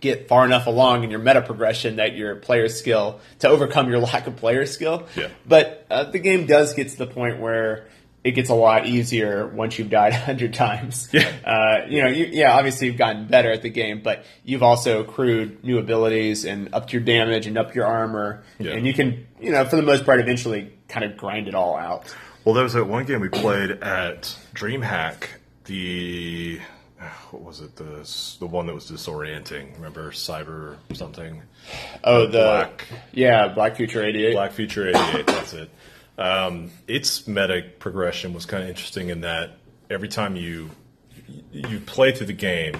get far enough along in your meta progression that your player skill to overcome your lack of player skill.
Yeah.
But uh, the game does get to the point where it gets a lot easier once you've died a hundred times.
Yeah.
Uh, you know, you, yeah, obviously you've gotten better at the game, but you've also accrued new abilities and upped your damage and up your armor,
Yeah.
and you can, you know, for the most part, eventually kind of grind it all out.
Well, there was that one game we played at DreamHack. The what was it? The the one that was disorienting. Remember Cyber something?
Oh, the
Black
yeah, Black Future eighty eight.
Black Future eighty eight. that's it. Um, its meta progression was kind of interesting in that every time you you play through the game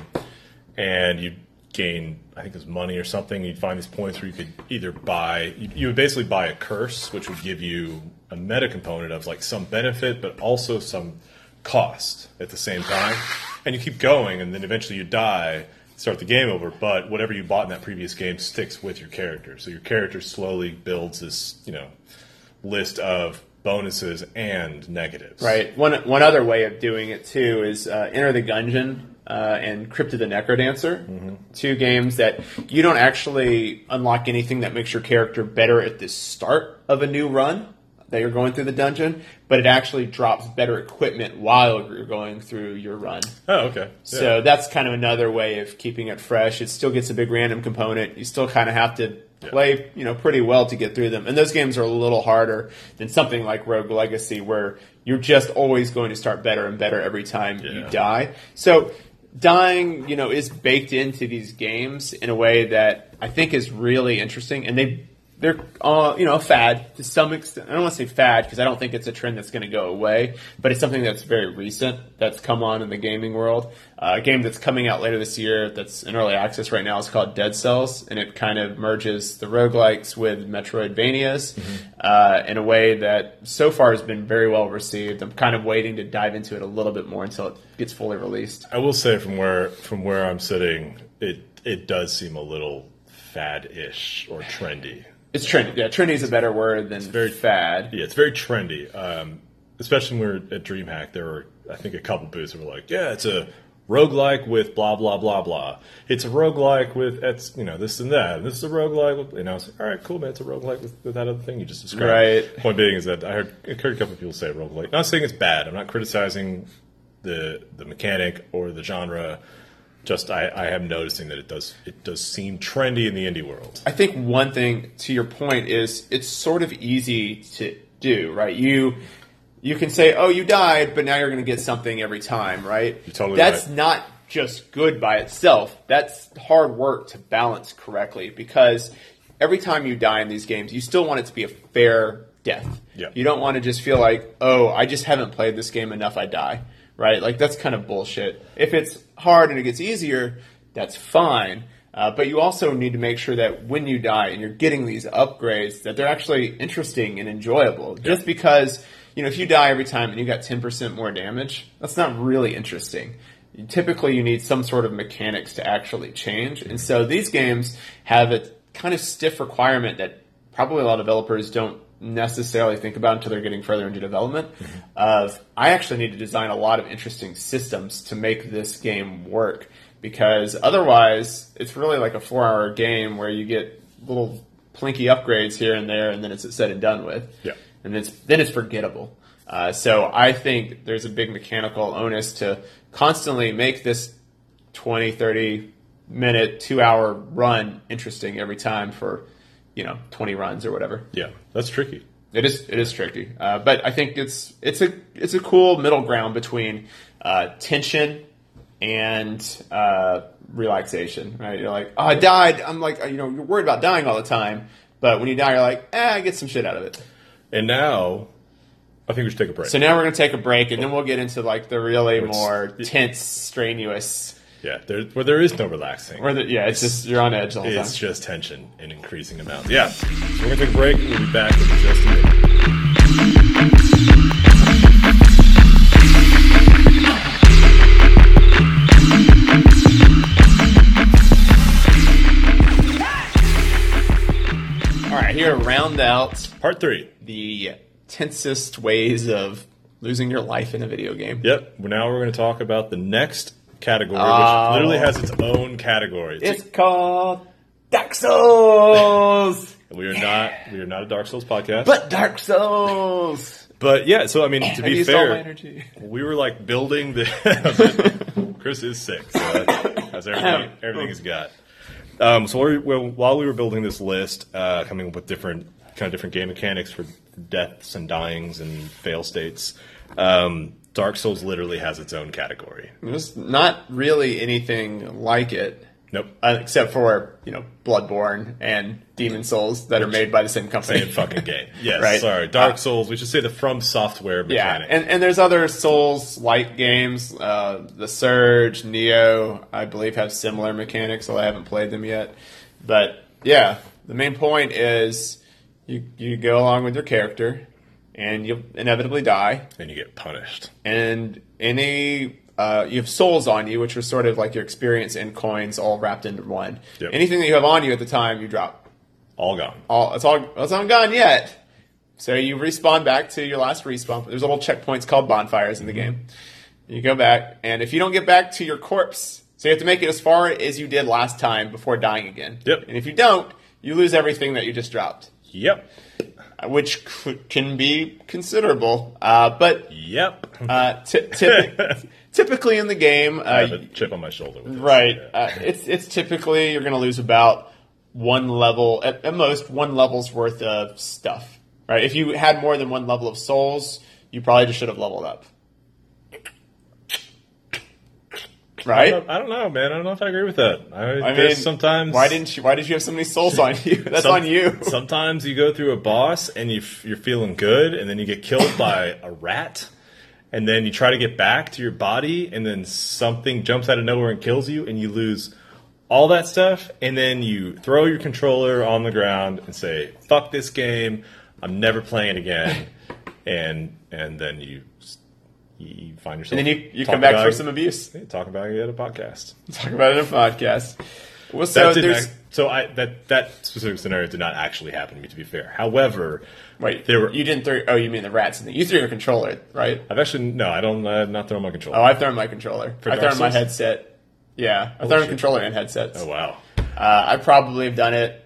and you gain, I think it was money or something. You'd find these points where you could either buy, you, you would basically buy a curse, which would give you a meta component of like some benefit, but also some cost at the same time. And you keep going, and then eventually you die, start the game over. But whatever you bought in that previous game sticks with your character. So your character slowly builds this, you know, list of bonuses and negatives.
Right. One one other way of doing it too is uh, Enter the Gungeon uh, and Crypt of the NecroDancer. Two games that you don't actually unlock anything that makes your character better at the start of a new run that you're going through the dungeon, but it actually drops better equipment while you're going through your run.
Oh, okay. Yeah.
So that's kind of another way of keeping it fresh. It still gets a big random component. You still kind of have to play, you know, pretty well to get through them. And those games are a little harder than something like Rogue Legacy, where you're just always going to start better and better every time you die. So dying, you know, is baked into these games in a way that I think is really interesting, and they. They're, uh, you know, a fad to some extent. I don't want to say fad because I don't think it's a trend that's going to go away, but it's something that's very recent that's come on in the gaming world. Uh, a game that's coming out later this year that's in early access right now is called Dead Cells, and it kind of merges the roguelikes with Metroidvanias uh, in a way that so far has been very well received. I'm kind of waiting to dive into it a little bit more until it gets fully released.
I will say from where from where I'm sitting, it it does seem a little fad-ish or trendy.
It's trendy. Yeah, trendy is a better word than very fad.
Yeah, it's very trendy. Um, especially when we were at DreamHack, there were I think a couple booths that were like, yeah, it's a roguelike with blah blah blah blah. It's a roguelike with it's you know this and that. This is a roguelike with and I was like, all right, cool man, it's a roguelike with, with that other thing you just described.
Right.
Point being is that I heard, I heard a couple of people say roguelike. Not saying it's bad. I'm not criticizing the the mechanic or the genre. Just I, I am noticing that it does it does seem trendy in the indie world.
I think one thing to your point is it's sort of easy to do, right? You you can say, "Oh, you died, but now you're going to get something every time," right?
You're totally
That's
right.
not just good by itself. That's hard work to balance correctly because every time you die in these games, you still want it to be a fair death.
Yeah.
You don't want to just feel like, "Oh, I just haven't played this game enough, I die." Right? Like that's kind of bullshit. If it's hard and it gets easier, that's fine. Uh, but you also need to make sure that when you die and you're getting these upgrades, that they're actually interesting and enjoyable. Just because, you know, if you die every time and you got 10% more damage, that's not really interesting. Typically, you need some sort of mechanics to actually change. And so these games have a kind of stiff requirement that probably a lot of developers don't necessarily think about until they're getting further into development of I actually need to design a lot of interesting systems to make this game work. Because otherwise it's really like a four hour game where you get little plinky upgrades here and there and then it's said and done with.
Yeah.
and it's then it's forgettable. Uh, so I think there's a big mechanical onus to constantly make this 20 30 minute two hour run interesting every time for you know 20 runs or whatever
Yeah, that's tricky.
it is it is tricky, uh, but I think it's it's a it's a cool middle ground between uh, tension and uh, relaxation. Right? You're like, oh, I died. I'm like, you know, you're worried about dying all the time, but when you die, you're like, eh, I get some shit out of it.
And now, I think we should take a break.
So now we're gonna take a break, and then we'll get into like the really more tense, strenuous.
Yeah, there, where there is no relaxing.
Where the, yeah, it's, just you're on edge all the time.
it's just tension in increasing amounts. Yeah, so we're gonna take a break. We'll be back in just a minute.
All right, here round out
Part three.
the tensest ways of losing your life in a video game.
Yep. Well, now we're going to talk about the next category,
Oh.
which literally has its own category.
It's called Dark Souls,
we are not we are not a Dark Souls podcast,
but Dark Souls.
but yeah. So I mean, to be
used all my
fair, we were like building the. Chris is sick, so that's, that's everything, everything he's got. Um, so we, well, while we were building this list, uh, coming up with different kind of different game mechanics for deaths and dyings and fail states, um, Dark Souls literally has its own category.
There's not really anything like it.
Nope.
uh, except for you know Bloodborne and Demon Souls that are made by the same company.
Same fucking game. Yes.
Right.
Sorry. Dark
Uh,
Souls. We should say the From Software mechanic.
yeah, and and there's other Souls like games. Uh, the Surge, Nioh, I believe have similar mechanics, although I haven't played them yet. But yeah, the main point is you you go along with your character, and you'll inevitably die.
and you get punished.
and any uh, you have souls on you, which are sort of like your experience and coins all wrapped into one.
Yep.
Anything that you have on you at the time, you drop.
All gone.
All it's all it's not gone yet. So you respawn back to your last respawn. There's little checkpoints called bonfires in the game. You go back, and if you don't get back to your corpse, so you have to make it as far as you did last time before dying again.
Yep.
And if you don't, you lose everything that you just dropped,
Yep.
Which could, can be considerable. Uh, but
Yep.
uh, typi- typically in the game,
I
uh,
have a chip on my shoulder.
Right? Uh, it's it's typically you're going to lose about one level at, at most one level's worth of stuff. Right? If you had more than one level of souls, you probably just should have leveled up.
I
Right?
don't, I don't know, man. I don't know if I agree with that. I,
I mean,
sometimes
why didn't you? Why did you have so many souls on you? That's
some-
on you.
Sometimes you go through a boss and you f- you're feeling good, and then you get killed by a rat, and then you try to get back to your body, and then something jumps out of nowhere and kills you, and you lose all that stuff, and then you throw your controller on the ground and say, "Fuck this game! I'm never playing it again," and and then you you find yourself
and then you, you come back for
it-
some abuse.
Talk about it at a podcast.
Talk about it in a podcast. Well, so there's
act- so I that that specific scenario did not actually happen to me. To be fair, however,
right
there were
you didn't throw. Oh, you mean the rats? And the, you threw your controller, right?
I've actually no, I don't. I have not thrown my controller.
Oh, I've thrown my controller.
For
I've thrown my headset. Yeah, I've thrown a controller and headsets.
Oh wow,
Uh, I probably have done it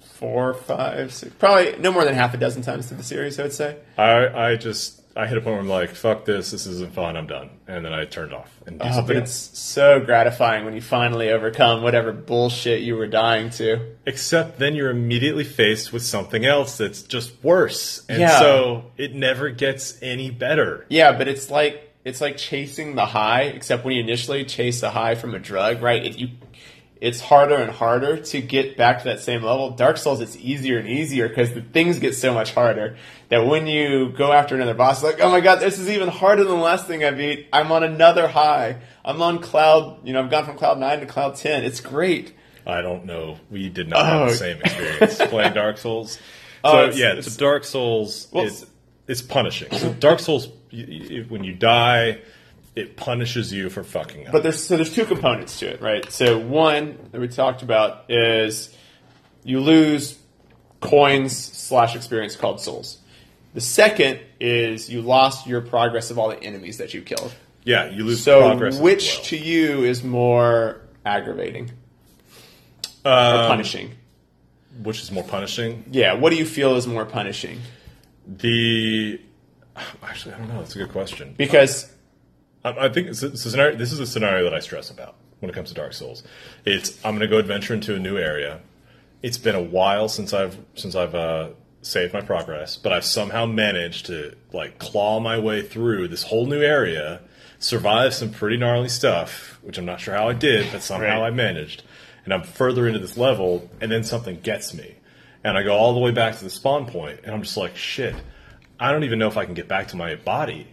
four, five, six, probably no more than half a dozen times through the series. I would say.
I I just I hit a point where I'm like, fuck this, this isn't fun, I'm done, and then I turned off and do
Uh, but
else.
it's so gratifying when you finally overcome whatever bullshit you were dying to.
Except then you're immediately faced with something else that's just worse, and
Yeah.
so it never gets any better.
Yeah, but it's like it's like chasing the high, except when you initially chase the high from a drug, right? If you it's harder and harder to get back to that same level. Dark Souls, it's easier and easier because the things get so much harder that when you go after another boss, like, oh my god, this is even harder than the last thing I beat. I'm on another high. I'm on cloud, you know, I've gone from cloud nine to cloud ten. It's great.
I don't know. We did not have
Oh.
the same experience playing Dark Souls. Oh, so
Oh, it's-
yeah,
it's-
so Dark Souls
Well,
is it's punishing. So Dark Souls, when you die, it punishes you for fucking up.
But there's so there's two components to it, right? So one that we talked about is you lose coins slash experience called souls. The second is you lost your progress of all the enemies that you killed.
yeah, you lose
So
progress. as
which to you is more aggravating or
Um,
punishing?
which is more punishing?
Yeah, what do you feel is more punishing?
The actually, I don't know. That's a good question.
Because
I, I think it's a, it's a scenario, this is a scenario that I stress about when it comes to Dark Souls. It's I'm going to go adventure into a new area. It's been a while since I've since I've uh, saved my progress, but I've somehow managed to like claw my way through this whole new area, survive some pretty gnarly stuff, which I'm not sure how I did, but somehow
Right.
I managed. And I'm further into this level, and then something gets me, and I go all the way back to the spawn point, and I'm just like, shit. I don't even know if I can get back to my body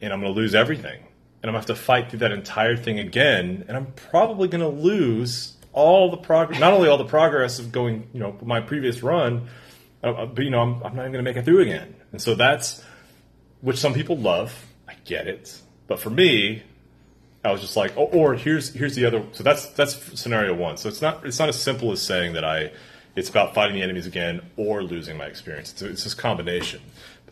and I'm going to lose everything. And I'm to have to fight through that entire thing again. And I'm probably to lose all the progress, not only all the progress of going, you know, my previous run, uh, uh, but, you know, I'm, I'm not even to make it through again. And so that's, which some people love. I get it. But for me, I was just like, oh, or here's here's the other. So that's that's scenario one. So it's not it's not as simple as saying that I it's about fighting the enemies again or losing my experience. It's, it's this combination.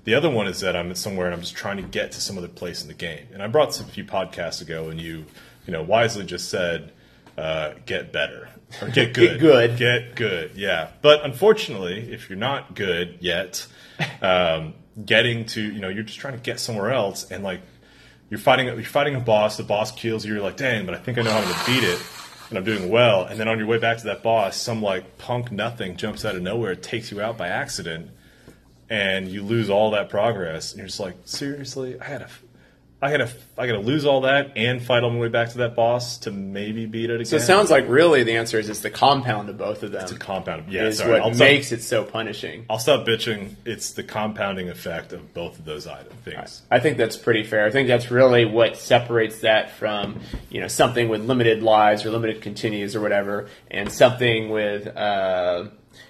The other one is that I'm somewhere and I'm just trying to get to some other place in the game. And I brought this a few podcasts ago, and you, you know, wisely just said, uh, "Get better." Or get good.
good.
Get good. Yeah. But unfortunately, if you're not good yet, um, getting to you know you're just trying to get somewhere else, and like you're fighting you're fighting a boss. The boss kills you. You're like, dang, but I think I know how to beat it, and I'm doing well. And then on your way back to that boss, some like punk nothing jumps out of nowhere, takes you out by accident, and you lose all that progress. And you're just like, seriously, I had a. I gotta, I gotta lose all that and fight all my way back to that boss to maybe beat it again.
So it sounds like really the answer is it's the compound of both of them.
it's a compound. Yeah,
is
sorry.
what
I'll stop-
makes it so punishing.
I'll stop bitching. It's the compounding effect of both of those item things.
I think that's pretty fair. I think that's really what separates that from you know something with limited lives or limited continues or whatever, and something with uh,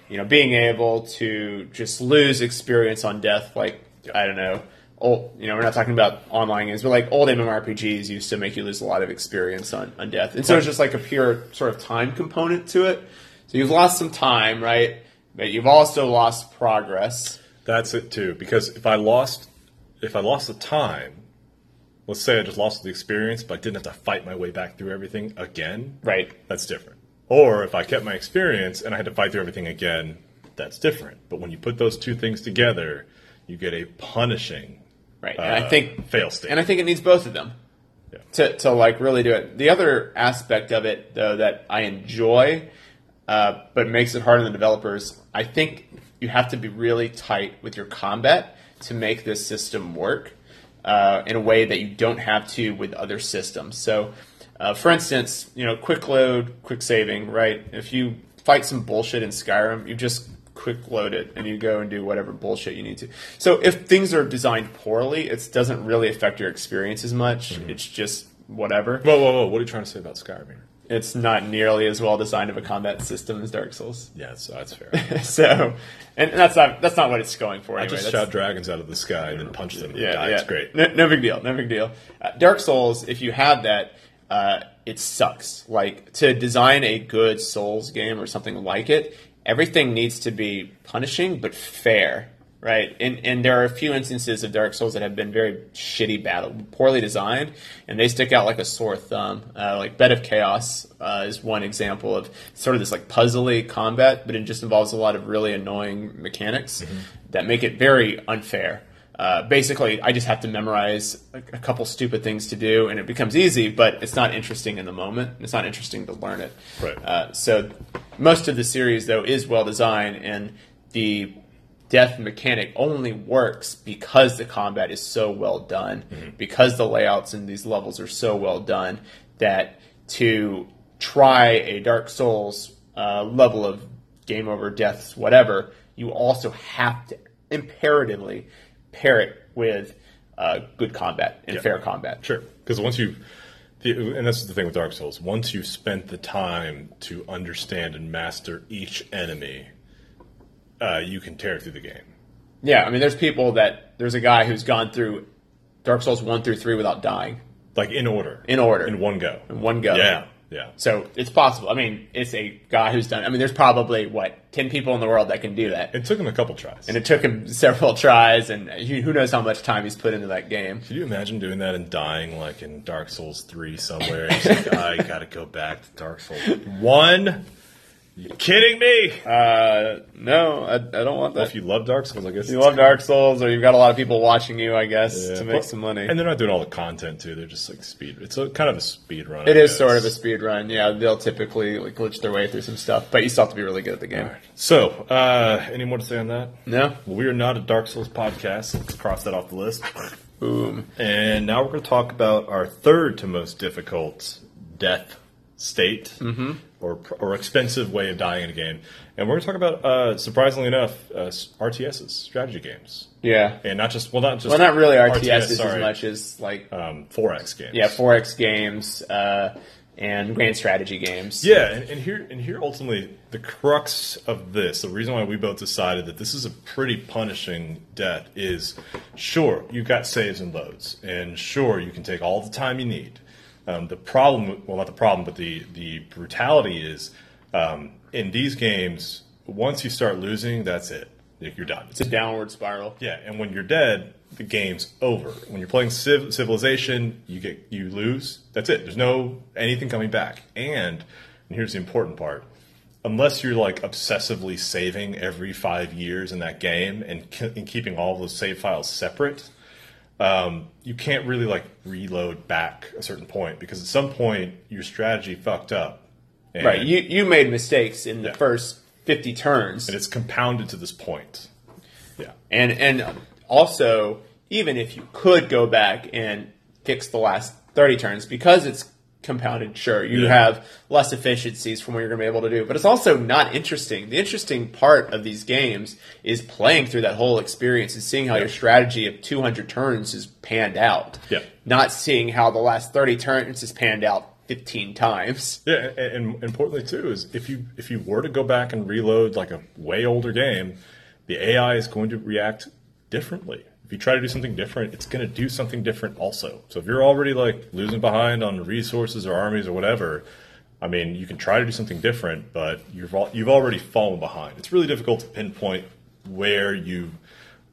you know being able to just lose experience on death. Like I don't know, old you know we're not talking about online games, but like old MMORPGs used to make you lose a lot of experience on on death, and so it's just like a pure sort of time component to it. So you've lost some time, right? But you've also lost progress.
That's it too. Because if I lost, if I lost the time, let's say I just lost the experience, but I didn't have to fight my way back through everything again.
Right.
That's different. Or if I kept my experience and I had to fight through everything again, that's different. But when you put those two things together, you get a punishing
Right. And I
uh,
think
fail state.
And I think it needs both of them
Yeah.
to, to like really do it. The other aspect of it, though, that I enjoy, uh, but makes it hard on the developers, I think you have to be really tight with your combat to make this system work uh, in a way that you don't have to with other systems. So, uh, for instance, you know, quick load, quick saving, right? If you fight some bullshit in Skyrim, you just quick load it and you go and do whatever bullshit you need to. So if things are designed poorly, it doesn't really affect your experience as much. It's just whatever.
whoa, whoa, whoa! What are you trying to say about Skyrim? here?
It's not nearly as well designed of a combat system as Dark Souls.
Yeah, so that's fair.
so, and that's not that's not what it's going for.
I just
That's-
shot dragons out of the sky and then punched them.
yeah, yeah.
It's great.
No, no big deal. No big deal. Uh, Dark Souls, if you have that, uh, it sucks. Like to design a good Souls game or something like it, everything needs to be punishing but fair, right? And and there are a few instances of Dark Souls that have been very shitty battle, poorly designed, and they stick out like a sore thumb. Uh, like Bed of Chaos uh, is one example of sort of this like puzzly combat, but it just involves a lot of really annoying mechanics that make it very unfair. Uh, basically, I just have to memorize a, a couple stupid things to do, and it becomes easy. But it's not interesting in the moment. It's not interesting to learn it.
Right.
Uh, so, most of the series though is well designed, and the death mechanic only works because the combat is so well done, because the layouts in these levels are so well done that to try a Dark Souls uh, level of game over, deaths, whatever, you also have to imperatively pair it with uh, good combat and
Yeah.
fair combat.
Sure, because once you, the, and that's the thing with Dark Souls. Once you've spent the time to understand and master each enemy, uh, you can tear through the game.
Yeah, I mean, there's people that there's a guy who's gone through Dark Souls one through three without dying
Like in order,
in order
in one go.
in one go.
Yeah, yeah.
So it's possible. I mean, it's a guy who's done. I mean, there's probably what ten people in the world that can do that,
It took him a couple tries.
and it took him several tries, and who knows how much time he's put into that game.
Can you imagine doing that and dying like in Dark Souls three somewhere? Like, I gotta go back to Dark Souls one. You kidding me?
Uh, no, I, I don't want that.
if you love Dark Souls, I guess
you love Dark Souls, or you've got a lot of people watching you, I guess,
Yeah.
to make
Well,
some money.
And they're not doing all the content too. They're just like speed. It's a kind of a speed run.
it
I
is
guess.
sort of a speed run. Yeah, they'll typically like glitch their way through some stuff, but you still have to be really good at the game.
So, uh, any more to say on that?
No,
Well, we are not a Dark Souls podcast. Let's cross that off the list.
boom.
And now we're going to talk about our third to most difficult death state
Mm-hmm.
Or or expensive way of dying in a game. And we're going to talk about, uh, surprisingly enough, uh, RTSs, strategy games,
Yeah.
and not just well, not just
Well, not really RTS,
RTS,
as much as like
um, 4X games.
yeah, 4X games uh, and grand strategy games.
Yeah, and, and here and here ultimately the crux of this, the reason why we both decided that this is a pretty punishing death is sure you've got saves and loads, and sure you can take all the time you need. Um, the problem, well, not the problem, but the the brutality is um, in these games once you start losing, that's it. You're done.
It's a downward spiral.
Yeah, and when you're dead, the game's over. When you're playing Civ- Civilization, you get you lose. That's it. There's no anything coming back. And, and here's the important part: unless you're like obsessively saving every five years in that game and, and keeping all those save files separate, um, you can't really like reload back a certain point because at some point your strategy fucked up. And,
Right. You you made mistakes in the
Yeah.
first fifty turns,
and it's compounded to this point. Yeah.
and and also even if you could go back and fix the last thirty turns because it's compounded. Sure, you
Yeah.
have less efficiencies from what you're going to be able to do, but it's also not interesting. The interesting part of these games is playing through that whole experience and seeing how your strategy of 200 turns is panned out.
Yeah.
Not seeing how the last 30 turns is panned out 15 times.
Yeah, and, and importantly too is if you if you were to go back and reload like a way older game, the AI is going to react differently. If you try to do something different, it's going to do something different also. So if you're already like losing behind on resources or armies or whatever, I mean, you can try to do something different, but you've al- you've already fallen behind. It's really difficult to pinpoint where you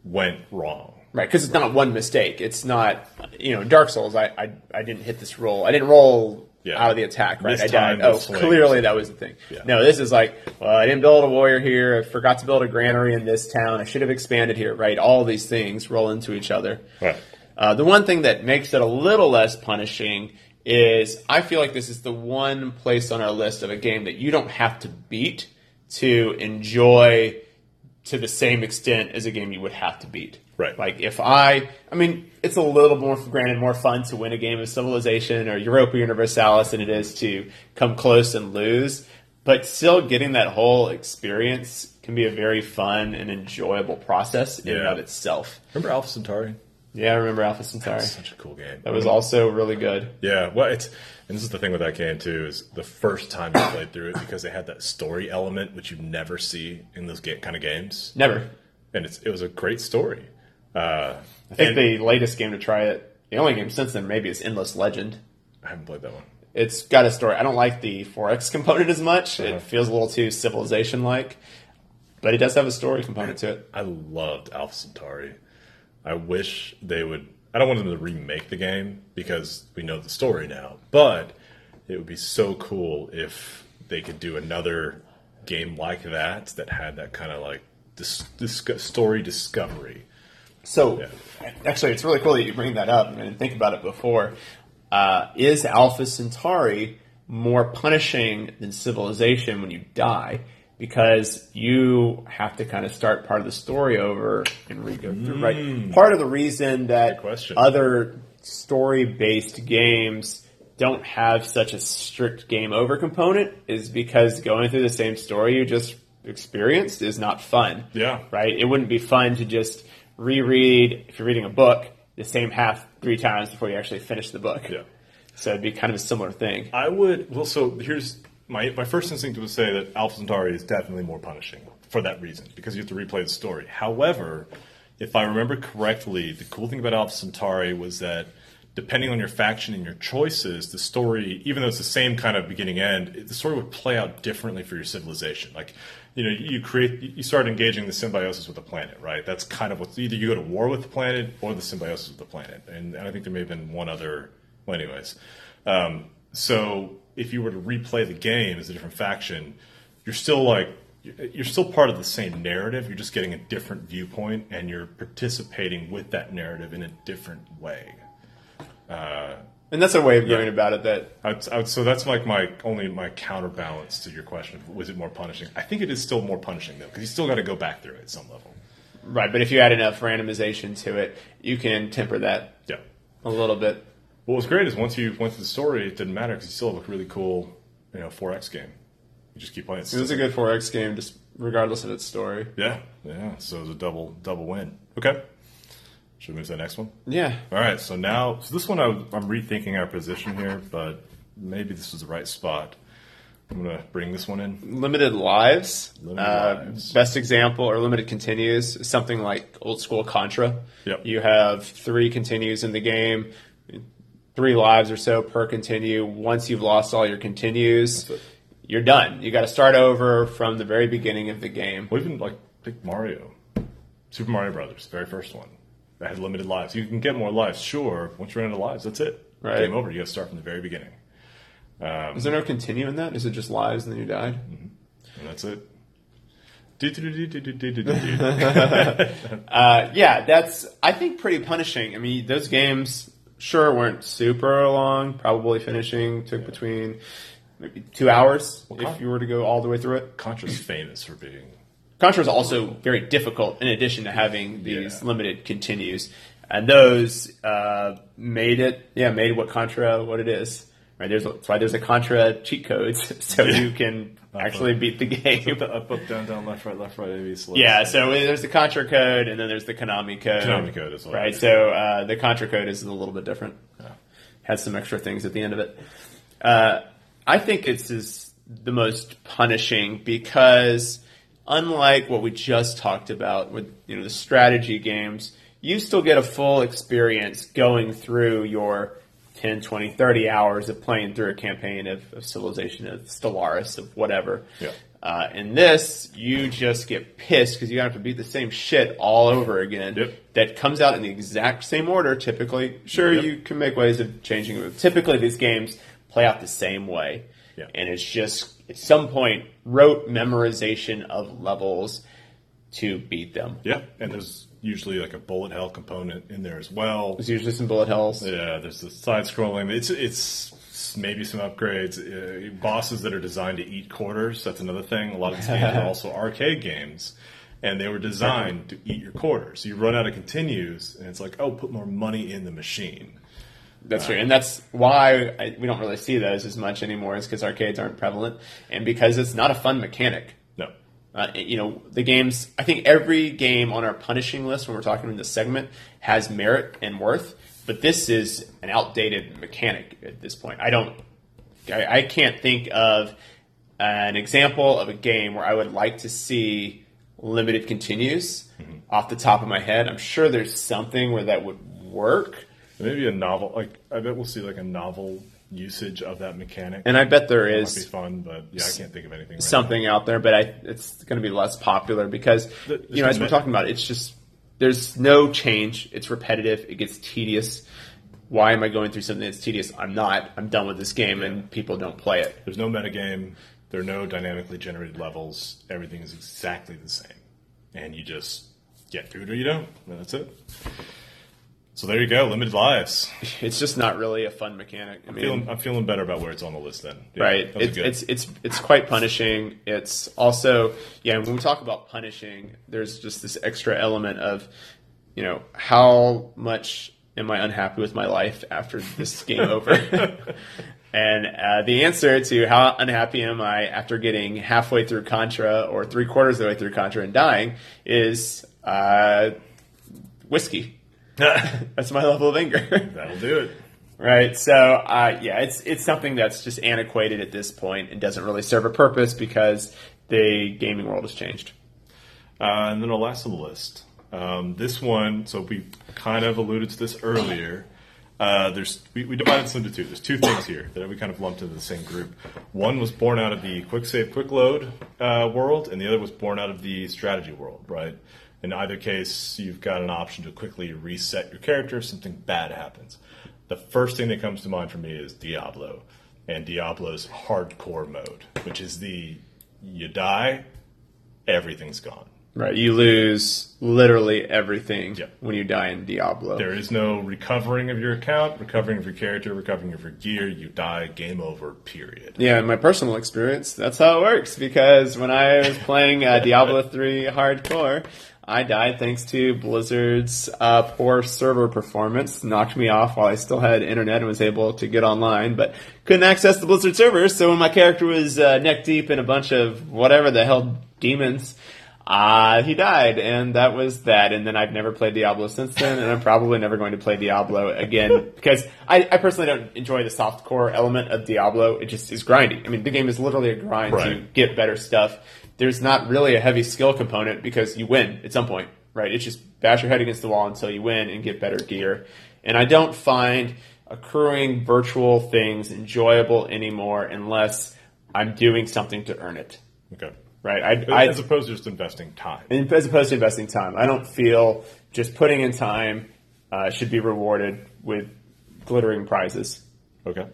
went wrong.
Right, because it's not one mistake. It's not, you know, Dark Souls. I, I, I didn't hit this roll. I didn't roll
Yeah.
out of the attack. Right,
This
I died. Oh, clearly that was the thing.
Yeah.
No, this is like, well, I didn't build a warrior here. I forgot to build a granary in this town. I should have expanded here. Right, all these things roll into each other.
Right.
Uh, the one thing that makes it a little less punishing is I feel like this is the one place on our list of a game that you don't have to beat to enjoy to the same extent as a game you would have to beat.
Right.
Like if I, I mean, it's a little more, granted, more fun to win a game of Civilization or Europa Universalis than it is to come close and lose. But still, getting that whole experience can be a very fun and enjoyable process in and of itself.
Remember Alpha Centauri?
Yeah, I remember Alpha Centauri.
Such a cool game.
That was also really good.
Yeah, well, it's and this is the thing with that game too is the first time you played through it because they had that story element which you never see in those ga- kind of games,
Never.
and it's it was a great story. Uh,
I think the latest game to try it, the only game since then maybe is Endless Legend.
I haven't played that one.
It's got a story. I don't like the 4X component as much.
Uh-huh.
It feels a little too civilization like, but it does have a story component to it.
I loved Alpha Centauri. I wish they would. I don't want them to remake the game because we know the story now, but it would be so cool if they could do another game like that that had that kind of like dis- dis- story discovery.
So,
Yeah.
actually, it's really cool that you bring that up. I didn't think about it before. Uh, is Alpha Centauri more punishing than Civilization when you die? Because you have to kind of start part of the story over and re-go through. Right. Part of the reason that other story-based games don't have such a strict game over component is because going through the same story you just experienced is not fun
Yeah.
right? It wouldn't be fun to just reread, if you're reading a book, the same half three times before you actually finish the book.
Yeah.
So it'd be kind of a similar thing.
I would. Well, so here's my my first instinct would say that Alpha Centauri is definitely more punishing for that reason because you have to replay the story. However, if I remember correctly, the cool thing about Alpha Centauri was that depending on your faction and your choices, the story, even though it's the same kind of beginning end, the story would play out differently for your civilization. Like, you know, you create, you start engaging the symbiosis with the planet, right? That's kind of what's either you go to war with the planet or the symbiosis with the planet. And, and I think there may have been one other, well, anyways. Um, so if you were to replay the game as a different faction, you're still like you're still part of the same narrative. You're just getting a different viewpoint, and you're participating with that narrative in a different way.
And that's a way of going about it that
I would, I would, so that's like my only my counterbalance to your question: was it more punishing? I think it is still more punishing though, because you still got to go back through it at some level.
right, but if you add enough randomization to it, you can temper that
Yeah.
a little bit.
What was great is once you went through the story, it didn't matter because you still have a really cool, you know, 4X game. You just keep playing.
It was a good 4X game, just regardless of its story.
Yeah, yeah. So it was a double double win. Okay. Should we move to the next one?
Yeah.
All right. So now, so this one I, I'm rethinking our position here, but maybe this is the right spot. I'm gonna bring this one in.
Limited lives.
Limited
uh,
lives.
Best example or limited continues is something like old school Contra.
Yep.
You have three continues in the game, three lives or so per continue. Once you've lost all your continues, you're done. You got to start over from the very beginning of the game.
Well, even like pick Mario, Super Mario Brothers, very first one that had limited lives. You can get more lives, sure. Once you run out of lives, that's it.
Right.
Game over. You got to start from the very beginning,
Is there no continue in that? Is it just lives and then you died?
and that's it.
Uh, yeah, that's I think pretty punishing. I mean, those games sure weren't super long. Probably finishing took between maybe two hours
Con-
if you were to go all the way through it.
Contra's famous for being
Contra is also very difficult in addition to having these
Yeah.
limited continues. And those uh, made it, yeah, made what Contra what it is. Right? There's that's why there's a Contra cheat codes so
Yeah.
you can actually beat the game.
up, up, down, down, left, right, left, right, A, B, select.
Yeah, so there's the Contra code and then there's the Konami code.
Konami code as well.
Right, so uh, the Contra code is a little bit different. Has some extra things at the end of it. Uh, I think it's is the most punishing because unlike what we just talked about with you know the strategy games, you still get a full experience going through your 10, 20, 30 hours of playing through a campaign of, of Civilization, of Stellaris, of whatever.
Yeah.
Uh, in this, you just get pissed because you have to beat the same shit all over again.
Yep.
That comes out in the exact same order. Typically, sure
Yep.
you can make ways of changing it. Typically, these games play out the same way,
Yeah.
and it's just at some point rote memorization of levels to beat them.
Yeah, and there's usually like a bullet hell component in there as well.
There's usually some bullet hells.
Yeah, there's the side scrolling. It's it's maybe some upgrades. Uh, bosses that are designed to eat quarters. That's another thing. A lot of these games are also arcade games, and they were designed to eat your quarters. You run out of continues, and it's like, oh, put more money in the machine.
That's true, and that's why I, we don't really see those as much anymore. Is because arcades aren't prevalent, and because it's not a fun mechanic.
No,
Uh, you know, the games, I think every game on our punishing list when we're talking in this segment has merit and worth, but this is an outdated mechanic at this point. I don't, I, I can't think of an example of a game where I would like to see limited continues off the top of my head. I'm sure there's something where that would work,
maybe a novel. Like I bet we'll see like a novel usage of that mechanic.
and I bet there
That
is.
fun, but yeah, I can't think of anything. Right
something out there, but I, it's going to be less popular because
The-
you know, as we're talking about, it's just there's no change. It's repetitive. It gets tedious. Why am I going through something that's tedious? I'm not. I'm done with this game, and people don't play it.
There's no metagame. There are no dynamically generated levels. Everything is exactly the same, and you just get through it or you don't. And that's it. So there you go. Limited lives.
It's just not really a fun mechanic. I mean,
Feeling, I'm feeling better about where it's on the list then. Yeah,
right? It's, it's it's it's quite punishing. It's also yeah. When we talk about punishing, there's just this extra element of you know how much am I unhappy with my life after this game over? and uh, the answer to how unhappy am I after getting halfway through Contra or three quarters of the way through Contra and dying is uh, whiskey. That's my level of anger.
That'll do it.
Right. So, uh, yeah, it's it's something that's just antiquated at this point and doesn't really serve a purpose because the gaming world has changed.
Uh, and then the last on the list. Um, this one, so we kind of alluded to this earlier. Uh, there's we, we divided this into two. There's two things here that we kind of lumped into the same group. One was born out of the quick save, quick load uh, world, and the other was born out of the strategy world. Right. In either case, you've got an option to quickly reset your character if something bad happens. The first thing that comes to mind for me is Diablo, and Diablo's hardcore mode, which is the you die, everything's gone.
Right. You lose literally everything
Yep.
when you die in Diablo.
There is no recovering of your account, recovering of your character, recovering of your gear. You die, game over, period.
Yeah, in my personal experience, that's how it works. Because when I was playing uh, Diablo 3 Hardcore, I died thanks to Blizzard's uh, poor server performance. Knocked me off while I still had internet and was able to get online, but couldn't access the Blizzard servers. So when my character was uh, neck deep in a bunch of whatever the hell demons, uh, he died, and that was that. And then I've never played Diablo since then, and I'm probably never going to play Diablo again because I, I personally don't enjoy the soft core element of Diablo. It just is grindy. I mean, the game is literally a grind to get better stuff. There's not really a heavy skill component because you win at some point, right? It's just bash your head against the wall until you win and get better gear. And I don't find accruing virtual things enjoyable anymore unless I'm doing something to earn it.
Okay.
Right? I, I,
As opposed to just investing time.
as opposed to investing time. I don't feel just putting in time uh, should be rewarded with glittering prizes.
Okay.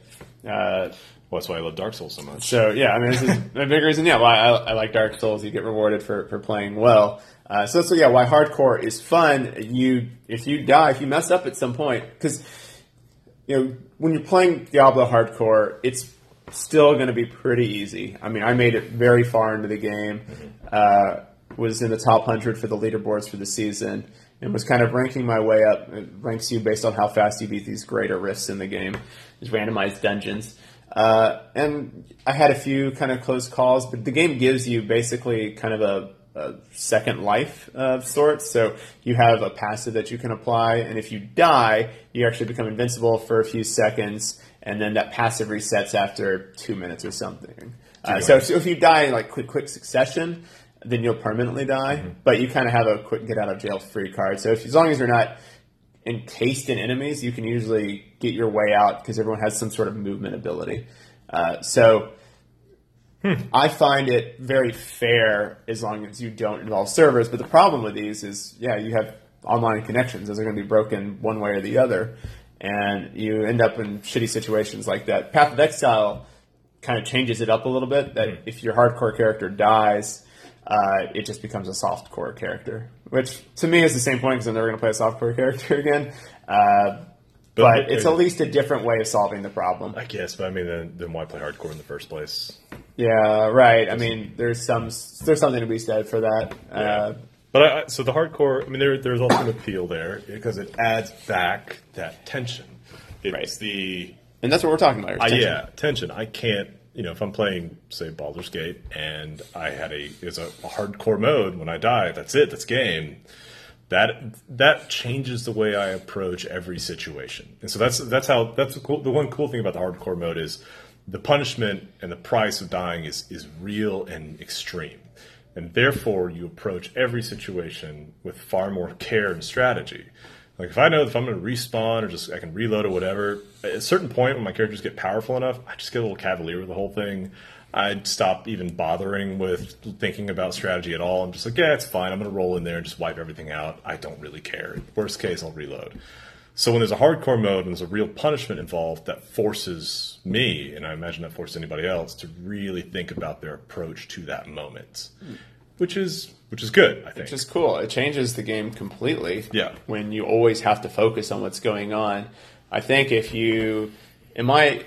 Uh,
Well, that's why I love Dark Souls so much.
so yeah, I mean, this is a big reason. Yeah, why I, I like Dark Souls. You get rewarded for, for playing well. Uh, so so yeah, why hardcore is fun. You if you die, if you mess up at some point, because you know when you're playing Diablo hardcore, it's still going to be pretty easy. I mean, I made it very far into the game. Uh, was in the top hundred for the leaderboards for the season. And was kind of ranking my way up. It ranks you based on how fast you beat these greater rifts in the game, these randomized dungeons. Uh, and I had a few kind of close calls, but the game gives you basically kind of a, a second life of sorts. So you have a passive that you can apply, and if you die, you actually become invincible for a few seconds, and then that passive resets after two minutes or something. Uh, so, so if you die in like quick, quick succession, then you'll permanently die. But you kind of have a quick get out of jail free card. So if, as long as you're not encased in enemies, you can usually get your way out because everyone has some sort of movement ability. Uh, so I find it very fair as long as you don't involve servers. But the problem with these is, yeah, you have online connections. Those are going to be broken one way or the other. And you end up in shitty situations like that. Path of Exile kind of changes it up a little bit. That if your hardcore character dies, uh, it just becomes a soft core character, which to me is the same point because I'm never going to play a soft core character again. Uh, but, it's at least a different way of solving the problem.
I guess, but I mean, then, then why play hardcore in the first place?
Yeah, right. I mean, there's some there's something to be said for that. Uh,
But I, so the hardcore, I mean, there, there's also an appeal there because it adds back that tension. It's
Right.
the
and that's what we're talking about. here,
Uh,
tension.
yeah, tension. I can't, you know, if I'm playing, say, Baldur's Gate, and I had a it's a, a hardcore mode. When I die, that's it. That's game. That that changes the way I approach every situation, and so that's that's how that's the, cool, the one cool thing about the hardcore mode is the punishment and the price of dying is is real and extreme, and therefore you approach every situation with far more care and strategy. Like if I know that if I'm going to respawn or just I can reload or whatever, at a certain point when my characters get powerful enough, I just get a little cavalier with the whole thing. I'd stop even bothering with thinking about strategy at all. I'm just like, yeah, it's fine. I'm going to roll in there and just wipe everything out. I don't really care. Worst case, I'll reload. So when there's a hardcore mode and there's a real punishment involved, that forces me, and I imagine that forces anybody else, to really think about their approach to that moment, which is which is good. I think.
Which is cool. It changes the game completely.
Yeah.
When you always have to focus on what's going on. I think if you, in my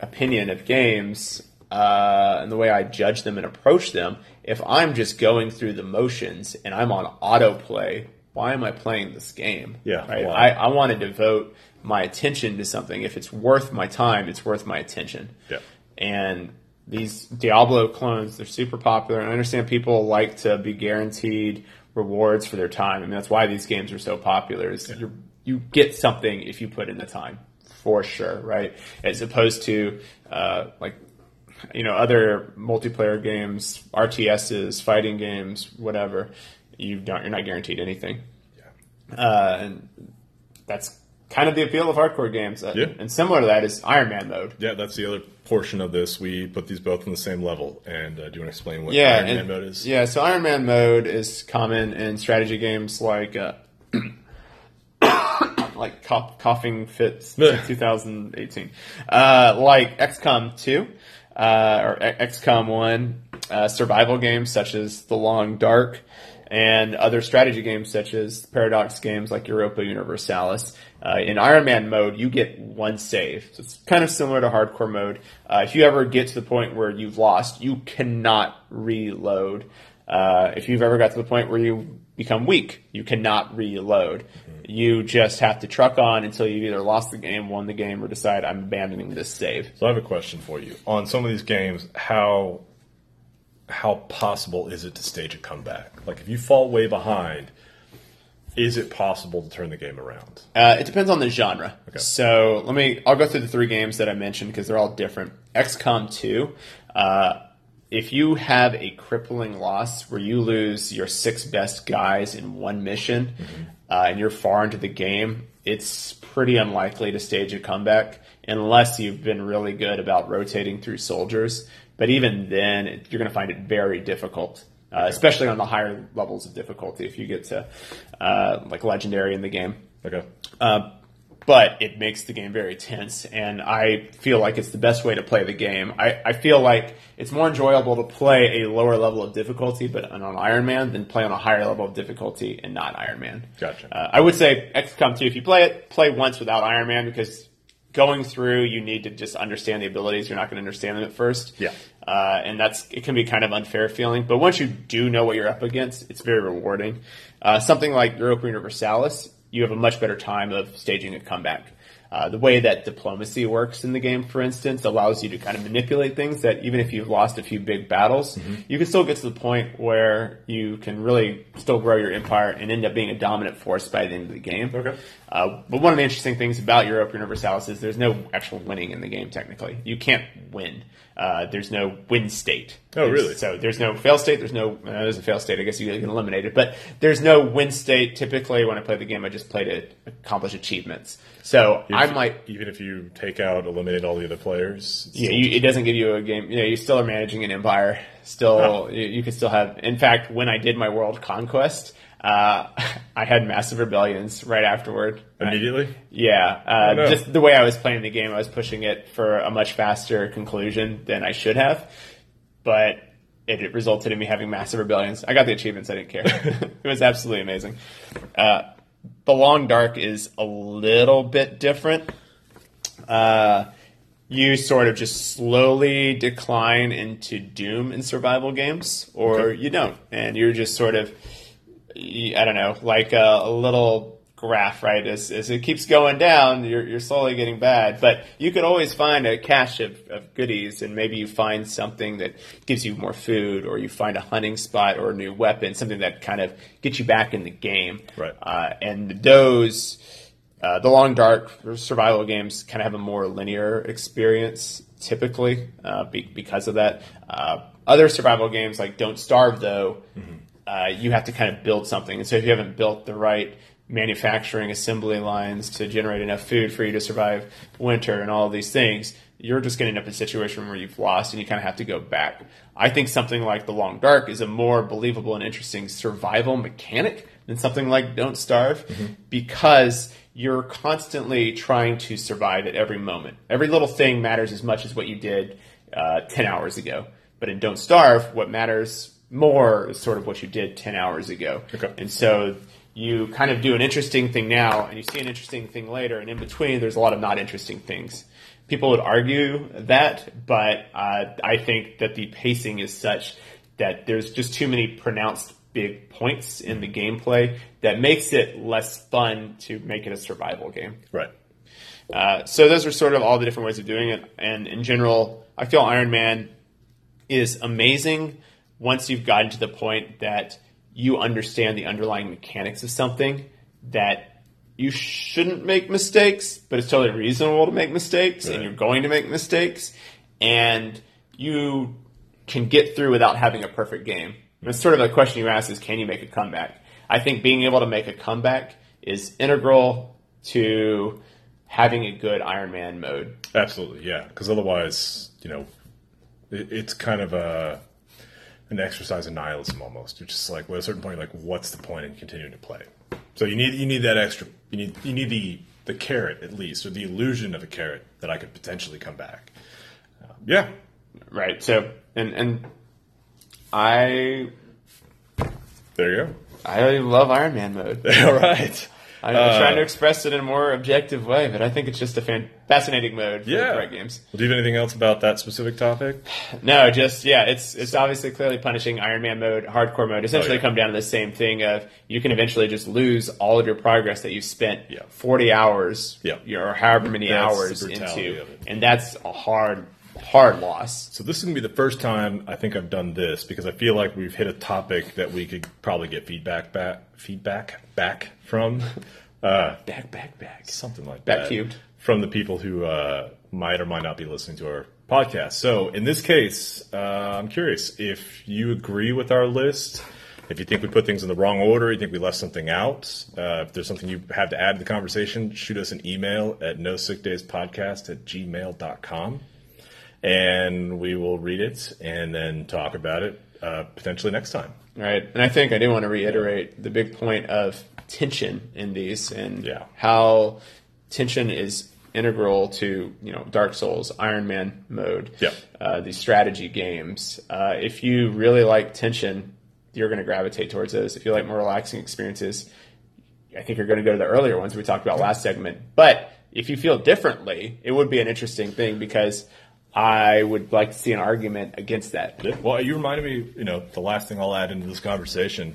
opinion of games, uh, and the way I judge them and approach them, if I'm just going through the motions and I'm on autoplay, why am I playing this game?
Yeah,
Right. I, I want to devote my attention to something. If it's worth my time, it's worth my attention.
Yeah.
And these Diablo clones, they're super popular. And I understand people like to be guaranteed rewards for their time. I mean, that's why these games are so popular. Is you you get something if you put in the time, for sure, right? As opposed to uh, like you know other multiplayer games, RTSs, fighting games, whatever. You don't. You're not guaranteed anything. Uh, and that's kind of the appeal of hardcore games. Uh,
Yeah.
And similar to that is Iron Man mode.
Yeah, that's the other portion of this. We put these both on the same level. And uh, do you want to explain what
yeah,
Iron
and-
Man mode is?
Yeah, so Iron Man mode is common in strategy games like uh, like cough, coughing fits 2018, uh, like XCOM 2 uh, or XCOM 1, uh, survival games such as The Long Dark, and other strategy games such as Paradox games like Europa Universalis. Uh, in Iron Man mode, you get one save. So it's kind of similar to hardcore mode. Uh, if you ever get to the point where you've lost, you cannot reload. Uh, if you've ever got to the point where you become weak, you cannot reload. You just have to truck on until you've either lost the game, won the game, or decide I'm abandoning this save.
So I have a question for you. On some of these games, how how possible is it to stage a comeback? Like if you fall way behind, is it possible to turn the game around?
Uh, it depends on the genre. Okay. So let me. I'll go through the three games that I mentioned because they're all different. XCOM 2. Uh, if you have a crippling loss where you lose your six best guys in one mission, uh, and you're far into the game, it's pretty unlikely to stage a comeback unless you've been really good about rotating through soldiers. But even then, it, you're going to find it very difficult, uh, especially on the higher levels of difficulty if you get to uh, like legendary in the game.
Okay.
Uh, but it makes the game very tense, and I feel like it's the best way to play the game. I, I feel like it's more enjoyable to play a lower level of difficulty, but on Iron Man, than play on a higher level of difficulty and not Iron Man.
Gotcha.
Uh, I would say XCOM 2, if you play it, play once without Iron Man because going through, you need to just understand the abilities. You're not going to understand them at first.
Yeah.
Uh, and that's it can be kind of unfair feeling, but once you do know what you're up against, it's very rewarding. Uh, something like Europa Universalis, you have a much better time of staging a comeback. Uh, the way that diplomacy works in the game, for instance, allows you to kind of manipulate things that even if you've lost a few big battles, you can still get to the point where you can really still grow your empire and end up being a dominant force by the end of the game.
Okay.
Uh, but one of the interesting things about Europa Universalis is there's no actual winning in the game, technically. You can't win. Uh, there's no win state.
Oh, really?
So there's no fail state. There's no, uh, there's a fail state. I guess you can eliminate it. But there's no win state. Typically, when I play the game, I just play to accomplish achievements. So
If-
I'm like,
even if you take out, eliminate all the other players.
yeah, you, it doesn't give you a game. You know, you still are managing an empire. Still,
Oh.
you, you can still have. In fact, when I did my world conquest, uh, I had massive rebellions right afterward.
immediately.
Yeah, uh,
Oh, no.
just the way I was playing the game, I was pushing it for a much faster conclusion than I should have, but it, it resulted in me having massive rebellions. I got the achievements, I didn't care. it was absolutely amazing. Uh, the Long Dark is a little bit different. Uh, you sort of just slowly decline into doom in survival games, or
Okay.
you don't, and you're just sort of, I don't know, like a, a little graph, right? As, as it keeps going down, you're, you're slowly getting bad, but you could always find a cache of, of goodies, and maybe you find something that gives you more food, or you find a hunting spot or a new weapon, something that kind of gets you back in the game.
Right.
Uh, and those, uh, the long dark survival games kind of have a more linear experience typically uh, be, because of that. Uh, other survival games like Don't Starve, though, uh, you have to kind of build something. And so if you haven't built the right manufacturing assembly lines to generate enough food for you to survive winter and all these things, you're just going to end up in a situation where you've lost and you kind of have to go back. I think something like The Long Dark is a more believable and interesting survival mechanic than something like Don't Starve because you're constantly trying to survive at every moment. Every little thing matters as much as what you did uh, 10 hours ago. But in Don't Starve, what matters more is sort of what you did 10 hours ago.
Okay.
And so you kind of do an interesting thing now and you see an interesting thing later, and in between, there's a lot of not interesting things. People would argue that, but uh, I think that the pacing is such that there's just too many pronounced big points in the gameplay that makes it less fun to make it a survival game.
Right.
Uh, so those are sort of all the different ways of doing it. And in general, I feel Iron Man is amazing once you've gotten to the point that you understand the underlying mechanics of something that you shouldn't make mistakes, but it's totally reasonable to make mistakes, and you're going to make mistakes, and you can get through without having a perfect game. And it's sort of the question you ask is, can you make a comeback? I think being able to make a comeback is integral to having a good Iron Man mode.
Absolutely, yeah. Because otherwise, you know, it, it's kind of a an exercise in nihilism almost. You're just like, well, at a certain point, like, what's the point in continuing to play? So you need you need that extra. You need you need the the carrot at least, or the illusion of a carrot that I could potentially come back. Um, yeah,
Right. So, and and I
there you go.
I love Iron Man mode.
All right.
I'm
Uh,
trying to express it in a more objective way, but I think it's just a fan- fascinating mode for
Yeah.
correct games.
Well, do you have anything else about that specific topic?
No, just yeah, it's it's obviously clearly punishing Iron Man mode, hardcore mode. Essentially,
Oh, yeah.
come down to the same thing of you can eventually just lose all of your progress that you've spent
Yeah.
40 hours,
Yeah.
or however many
That's
hours into, and that's a hard, hard loss.
So this is gonna be the first time I think I've done this because I feel like we've hit a topic that we could probably get feedback back, feedback back from. Uh,
Back, back, back.
something like
Back
that
cubed.
from the people who uh, might or might not be listening to our podcast. So in this case, uh, I'm curious if you agree with our list, If you think we put things in the wrong order, you think we left something out, uh, if there's something you have to add to the conversation, shoot us an email at no sick days podcast at gmail.com and we will read it and then talk about it uh, potentially next time.
Right. And I think I do want to reiterate the big point of tension in these and
Yeah.
how tension is integral to, you know, Dark Souls, Iron Man mode,
Yeah.
uh, these strategy games. Uh, if you really like tension, you're going to gravitate towards those. If you like more relaxing experiences, I think you're going to go to the earlier ones we talked about last segment. But if you feel differently, it would be an interesting thing because I would like to see an argument against that.
Yeah. Well, you reminded me, you know, the last thing I'll add into this conversation,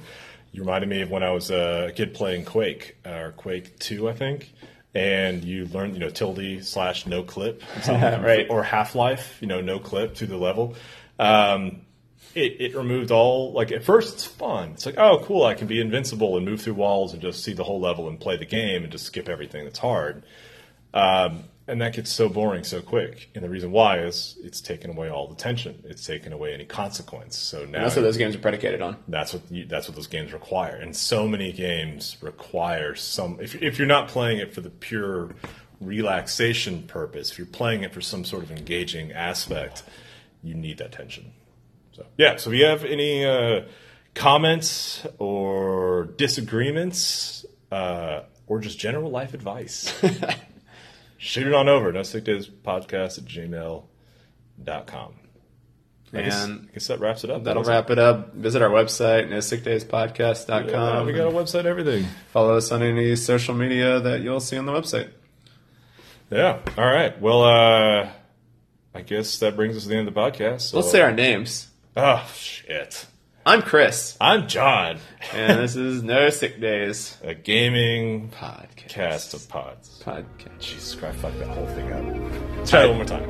you reminded me of when I was a kid playing Quake, or Quake 2, I think. And you learned, you know, tilde slash no clip,
Right.
Or Half Life, you know, no clip to the level. Um, it, it removed all, like, at first it's fun. It's like, oh, cool, I can be invincible and move through walls and just see the whole level and play the game and just skip everything that's hard. Um, and that gets so boring so quick. And the reason why is it's taken away all the tension. It's taken away any consequence. So now
That's what those games are predicated on.
that's what you, that's what those games require. And so many games require some. If if you're not playing it for the pure relaxation purpose, if you're playing it for some sort of engaging aspect, you need that tension. So yeah. So if you have any uh, comments or disagreements, uh, or just general life advice, shoot it on over. No sick days podcast at gmail.com. I guess,
And
I guess that wraps it up.
That'll wrap it up. Visit our website, nosickdayspodcast.com.
Yeah, we got a website, everything.
Follow us on any social media that you'll see on the website.
Yeah. All right. Well, uh, I guess that brings us to the end of the podcast. So.
Let's say our names.
Oh shit!
I'm Chris,
I'm John,
and this is No Sick Days
a gaming
podcast.
cast of pods.
Podcast.
Jesus Christ! Fuck that whole thing up. Let's try it one more time.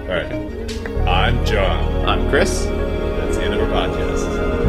All right. I'm John.
I'm Chris.
That's the end of our podcast.